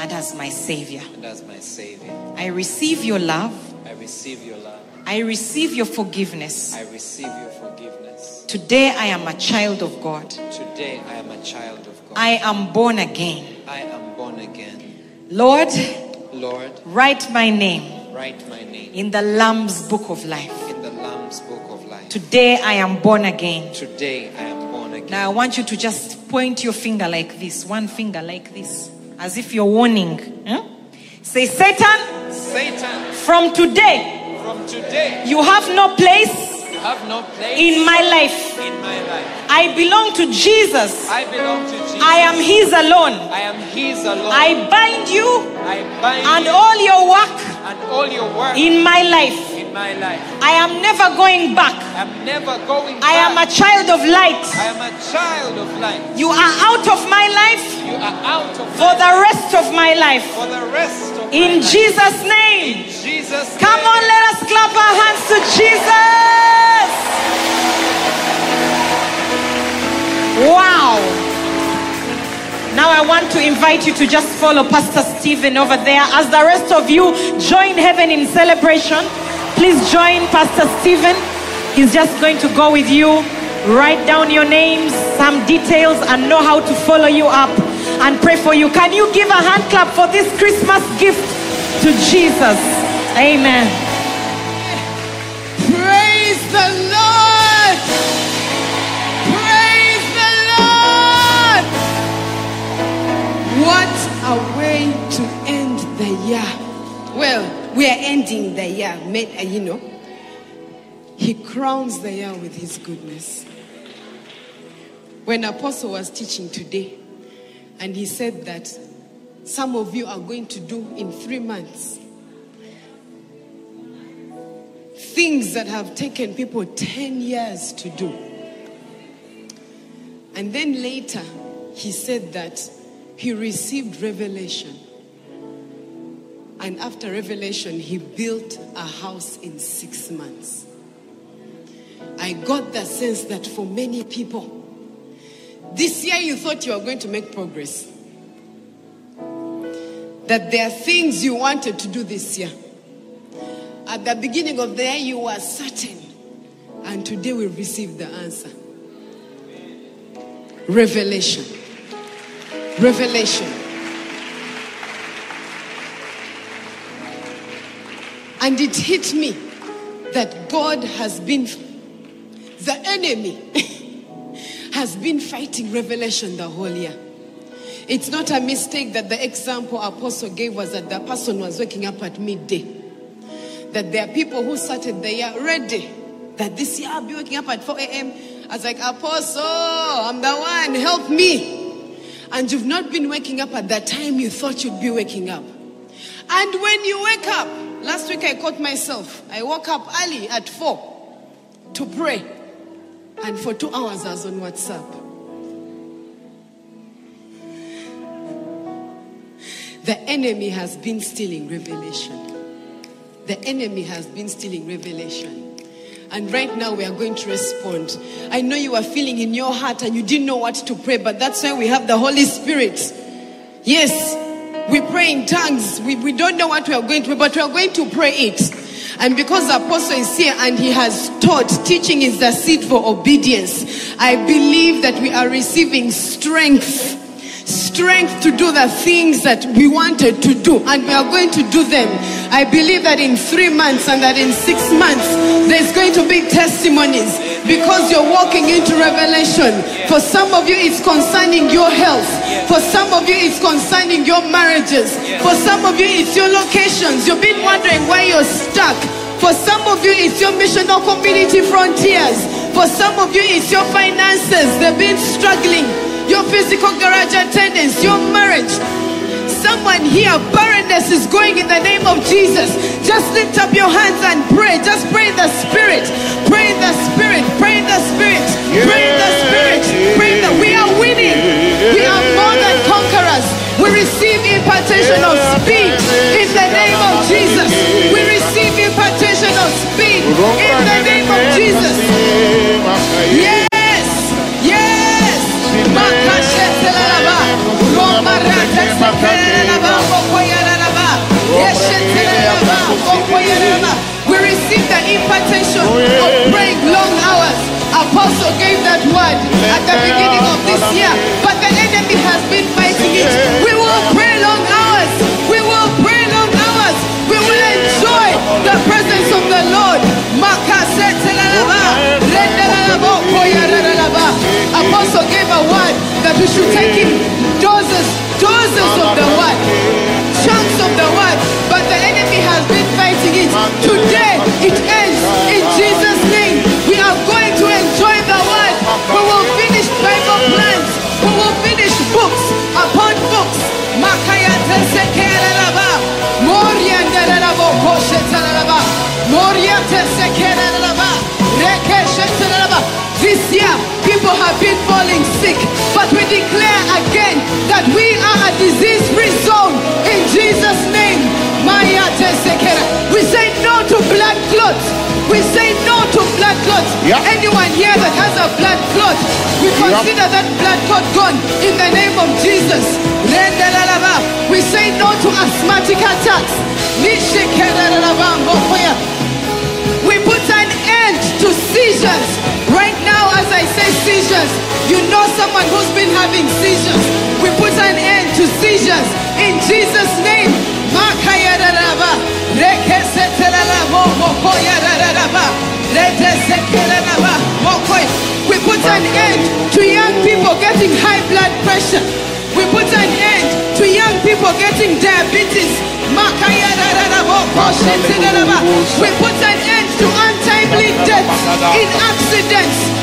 and as my Savior. and as my Savior. I receive your love. I receive your love. I receive your forgiveness. I receive your forgiveness. Today I am a child of God. Today I am a child of God. I am born again. I am born again. Lord, Lord, write my name write my name in the Lamb's book of life. in the Lamb's book of life. Today I am born again. Today I am born again. Now I want you to just point your finger like this, one finger like this, as if you're warning. Huh? Say, Satan, Satan, from today, from today you have no place have no place in my life. in my life. I belong to Jesus. I belong to Jesus. I am His alone. I am His alone. I bind you I bind and you all your work and all your work in my life. In my life. I am never going back. I'm never going back. I am a child of light. I am a child of light. You are out of my life You are out of for the rest of my life. for the rest of In. Jesus' name. Jesus. Come name. on, let us clap our hands to Jesus. Wow. Now I want to invite you to just follow Pastor Stephen over there as the rest of you join heaven in celebration. Please join Pastor Stephen. He's just going to go with you, write down your names, some details, and know how to follow you up and pray for you. Can you give a hand clap for this Christmas gift to Jesus? Amen. Praise the Lord! Praise the Lord! What a way to end the year. Well, we are ending the year, uh, you know. He crowns the year with his goodness. When Apostle was teaching today, and he said that some of you are going to do in three months things that have taken people 10 years to do. And then later, he said that he received revelation. And after revelation, he built a house in six months. I got the sense that for many people, this year you thought you were going to make progress. That there are things you wanted to do this year. At the beginning of the year, you were certain. And today we received the answer. Revelation. Revelation. And it hit me that God has been, the enemy has been fighting revelation the whole year. It's not a mistake that the example Apostle gave was that the person was waking up at midday. That there are people who started the year ready. That this year I'll be waking up at 4 a.m. I was like, Apostle, I'm the one, help me. And you've not been waking up at that time you thought you'd be waking up. And when you wake up, last week I caught myself. I woke up early at 4 to pray. And for two hours I was on WhatsApp. The enemy has been stealing revelation. The enemy has been stealing revelation. And right now we are going to respond. I know you are feeling in your heart and you didn't know what to pray, but that's why we have the Holy Spirit. Yes, we pray in tongues. We, we don't know what we are going to but we are going to pray it. And because the apostle is here and he has taught, teaching is the seed for obedience. I believe that we are receiving strength strength to do the things that we wanted to do, and we are going to do them. I believe that in three months and that in six months, there's going to be testimonies because you're walking into revelation. For some of you, it's concerning your health. For some of you, it's concerning your marriages. For some of you, it's your locations. You've been wondering why you're stuck. For some of you, it's your mission or community frontiers. For some of you, it's your finances. They've been struggling your physical garage attendance, your marriage. Someone here, barrenness is going in the name of Jesus. Just lift up your hands and pray. Just pray in the spirit. Pray in the spirit. Pray in the spirit. Pray in the spirit. Pray in the we are winning. We are more than conquerors. We receive impartation of word at the beginning of this year, but the enemy has been fighting it. We will pray long hours. We will pray long hours. We will enjoy the presence of the Lord. Apostle gave a word that we should take in doses, doses of the word, chunks of the word, but the enemy has been fighting it. Today sick, but we declare again that we are a disease-free zone in Jesus' name. Maya tesekera. We say no to blood clots. We say no to blood clots. Yeah. Anyone here that has a blood clot, We consider that blood clot gone in the name of Jesus. We say no to asthmatic attacks. We put an end to seizures. Seizures, you know someone who's been having seizures. We put an end to seizures in Jesus' name. We put an end to young people getting high blood pressure. We put an end to young people getting diabetes. We put an end to untimely deaths in accidents.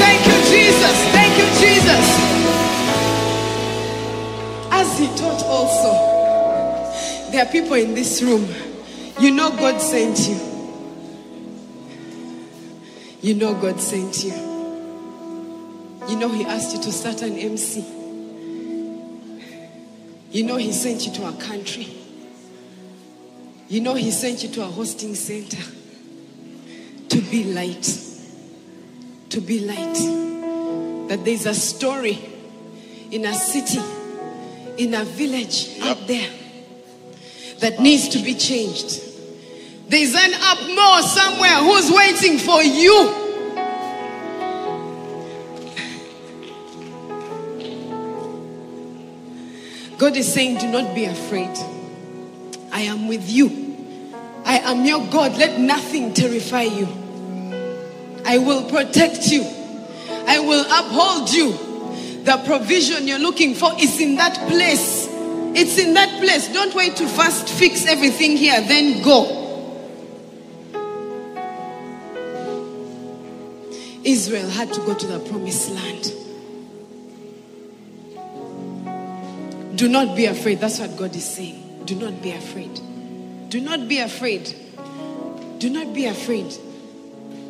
Thank you, Jesus. Thank you, Jesus. As he taught also, there are people in this room. You know God sent you. You know God sent you. You know He asked you to start an MC. You know He sent you to a country. You know He sent you to a hosting center to be light. To be light. That there's a story in a city, in a village out there that needs to be changed. There's an up more somewhere who's waiting for you. God is saying, Do not be afraid. I am with you. I am your God. Let nothing terrify you. I will protect you. I will uphold you. The provision you're looking for is in that place. It's in that place. Don't wait to first fix everything here, then go. Israel had to go to the promised land. Do not be afraid. That's what God is saying. Do not be afraid. Do not be afraid. Do not be afraid.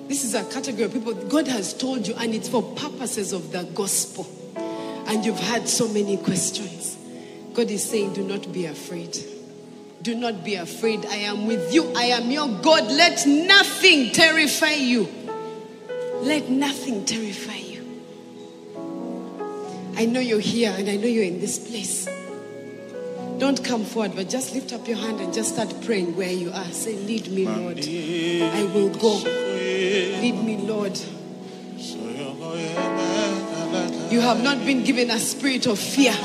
This is a category of people God has told you, and it's for purposes of the gospel. And you've had so many questions. God is saying, Do not be afraid. Do not be afraid. I am with you. I am your God. Let nothing terrify you. Let nothing terrify you. I know you're here and I know you're in this place. Don't come forward, but just lift up your hand and just start praying where you are. Say, Lead me, Lord. I will go. Lead me, Lord. You have not been given a spirit of fear,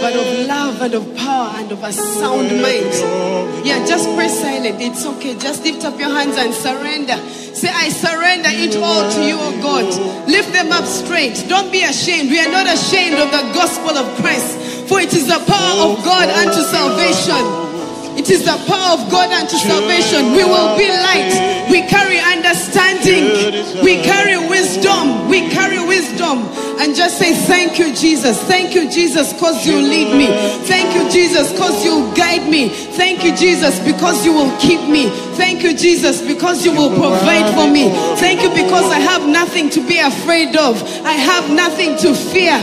but of love and of power and of a sound mind. Yeah, just pray silent. It's okay. Just lift up your hands and surrender. Say, I surrender it all to you, O God. Lift them up straight. Don't be ashamed. We are not ashamed of the gospel of Christ, for it is the power of God unto salvation. It is the power of God unto salvation. We will be light. We carry understanding. We carry wisdom. We carry wisdom. And just say, Thank you, Jesus. Thank you, Jesus, because you lead me. Thank you, Jesus, because you guide me. Thank you, Jesus, because you will keep me. Thank you, Jesus, because you will provide for me. Thank you, because I have nothing to be afraid of. I have nothing to fear.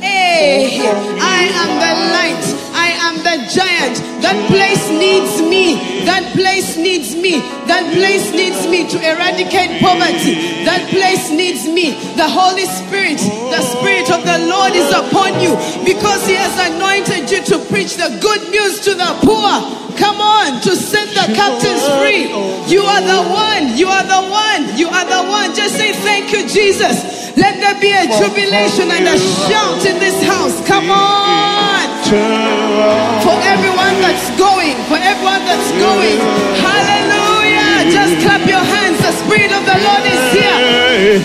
Hey, I am the light. I am the giant. That place needs me. That place needs me. That place needs me to eradicate poverty. That place needs me. The Holy Spirit, the Spirit of the Lord is upon you because He has anointed you to preach the good news to the poor. Come on, to set the captives free. You are the one. You are the one. You are the one. Just say thank you, Jesus. Let there be a jubilation and a shout in this house. Come on. For everyone that's going, for everyone that's going. Hallelujah. Just clap your hands. The Spirit of the Lord is here.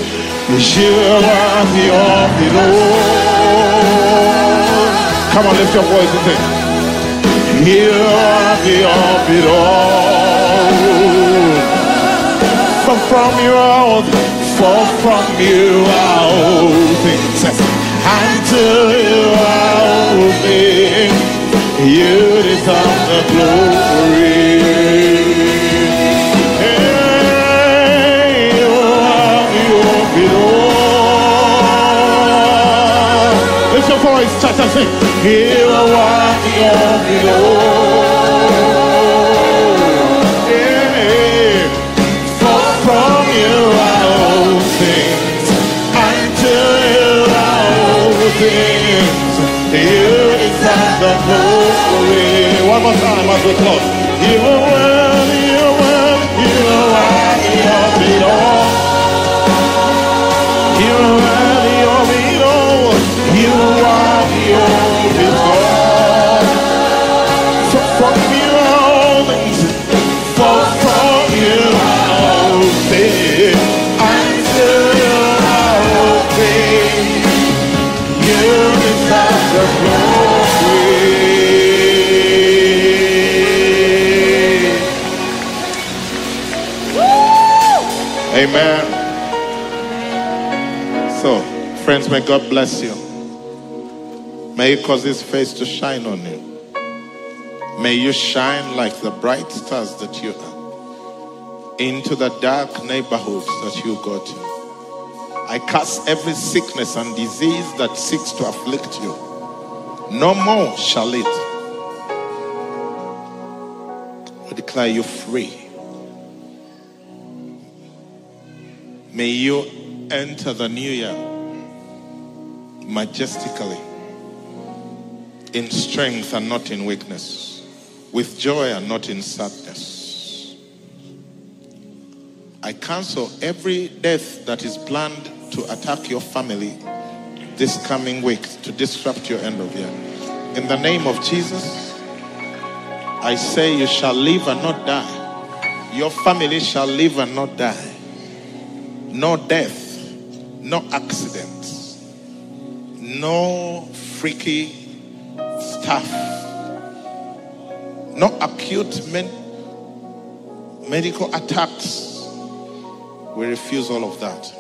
You are the of all. Come on, lift your voice and sing. You are the of it all. For from you are all, for from you are all things, to you are things. You deserve the glory. You are the all. Lift your voice, church, and sing. You are the of glory. One more time as we close. Amen. So, friends, may God bless you. May He cause His face to shine on you. May you shine like the bright stars that you are into the dark neighborhoods that you go to. I cast every sickness and disease that seeks to afflict you. No more shall it. I declare you free. May you enter the new year majestically, in strength and not in weakness, with joy and not in sadness. I cancel every death that is planned to attack your family this coming week to disrupt your end of year. In the name of Jesus, I say you shall live and not die. Your family shall live and not die. No death, no accidents, no freaky stuff, no acute men- medical attacks. We refuse all of that.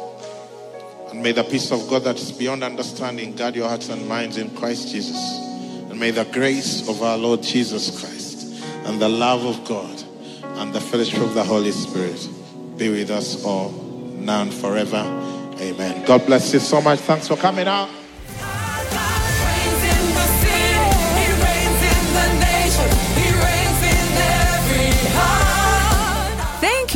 And may the peace of God that is beyond understanding guard your hearts and minds in Christ Jesus. And may the grace of our Lord Jesus Christ and the love of God and the fellowship of the Holy Spirit be with us all now and forever. Amen. God bless you so much. Thanks for coming out.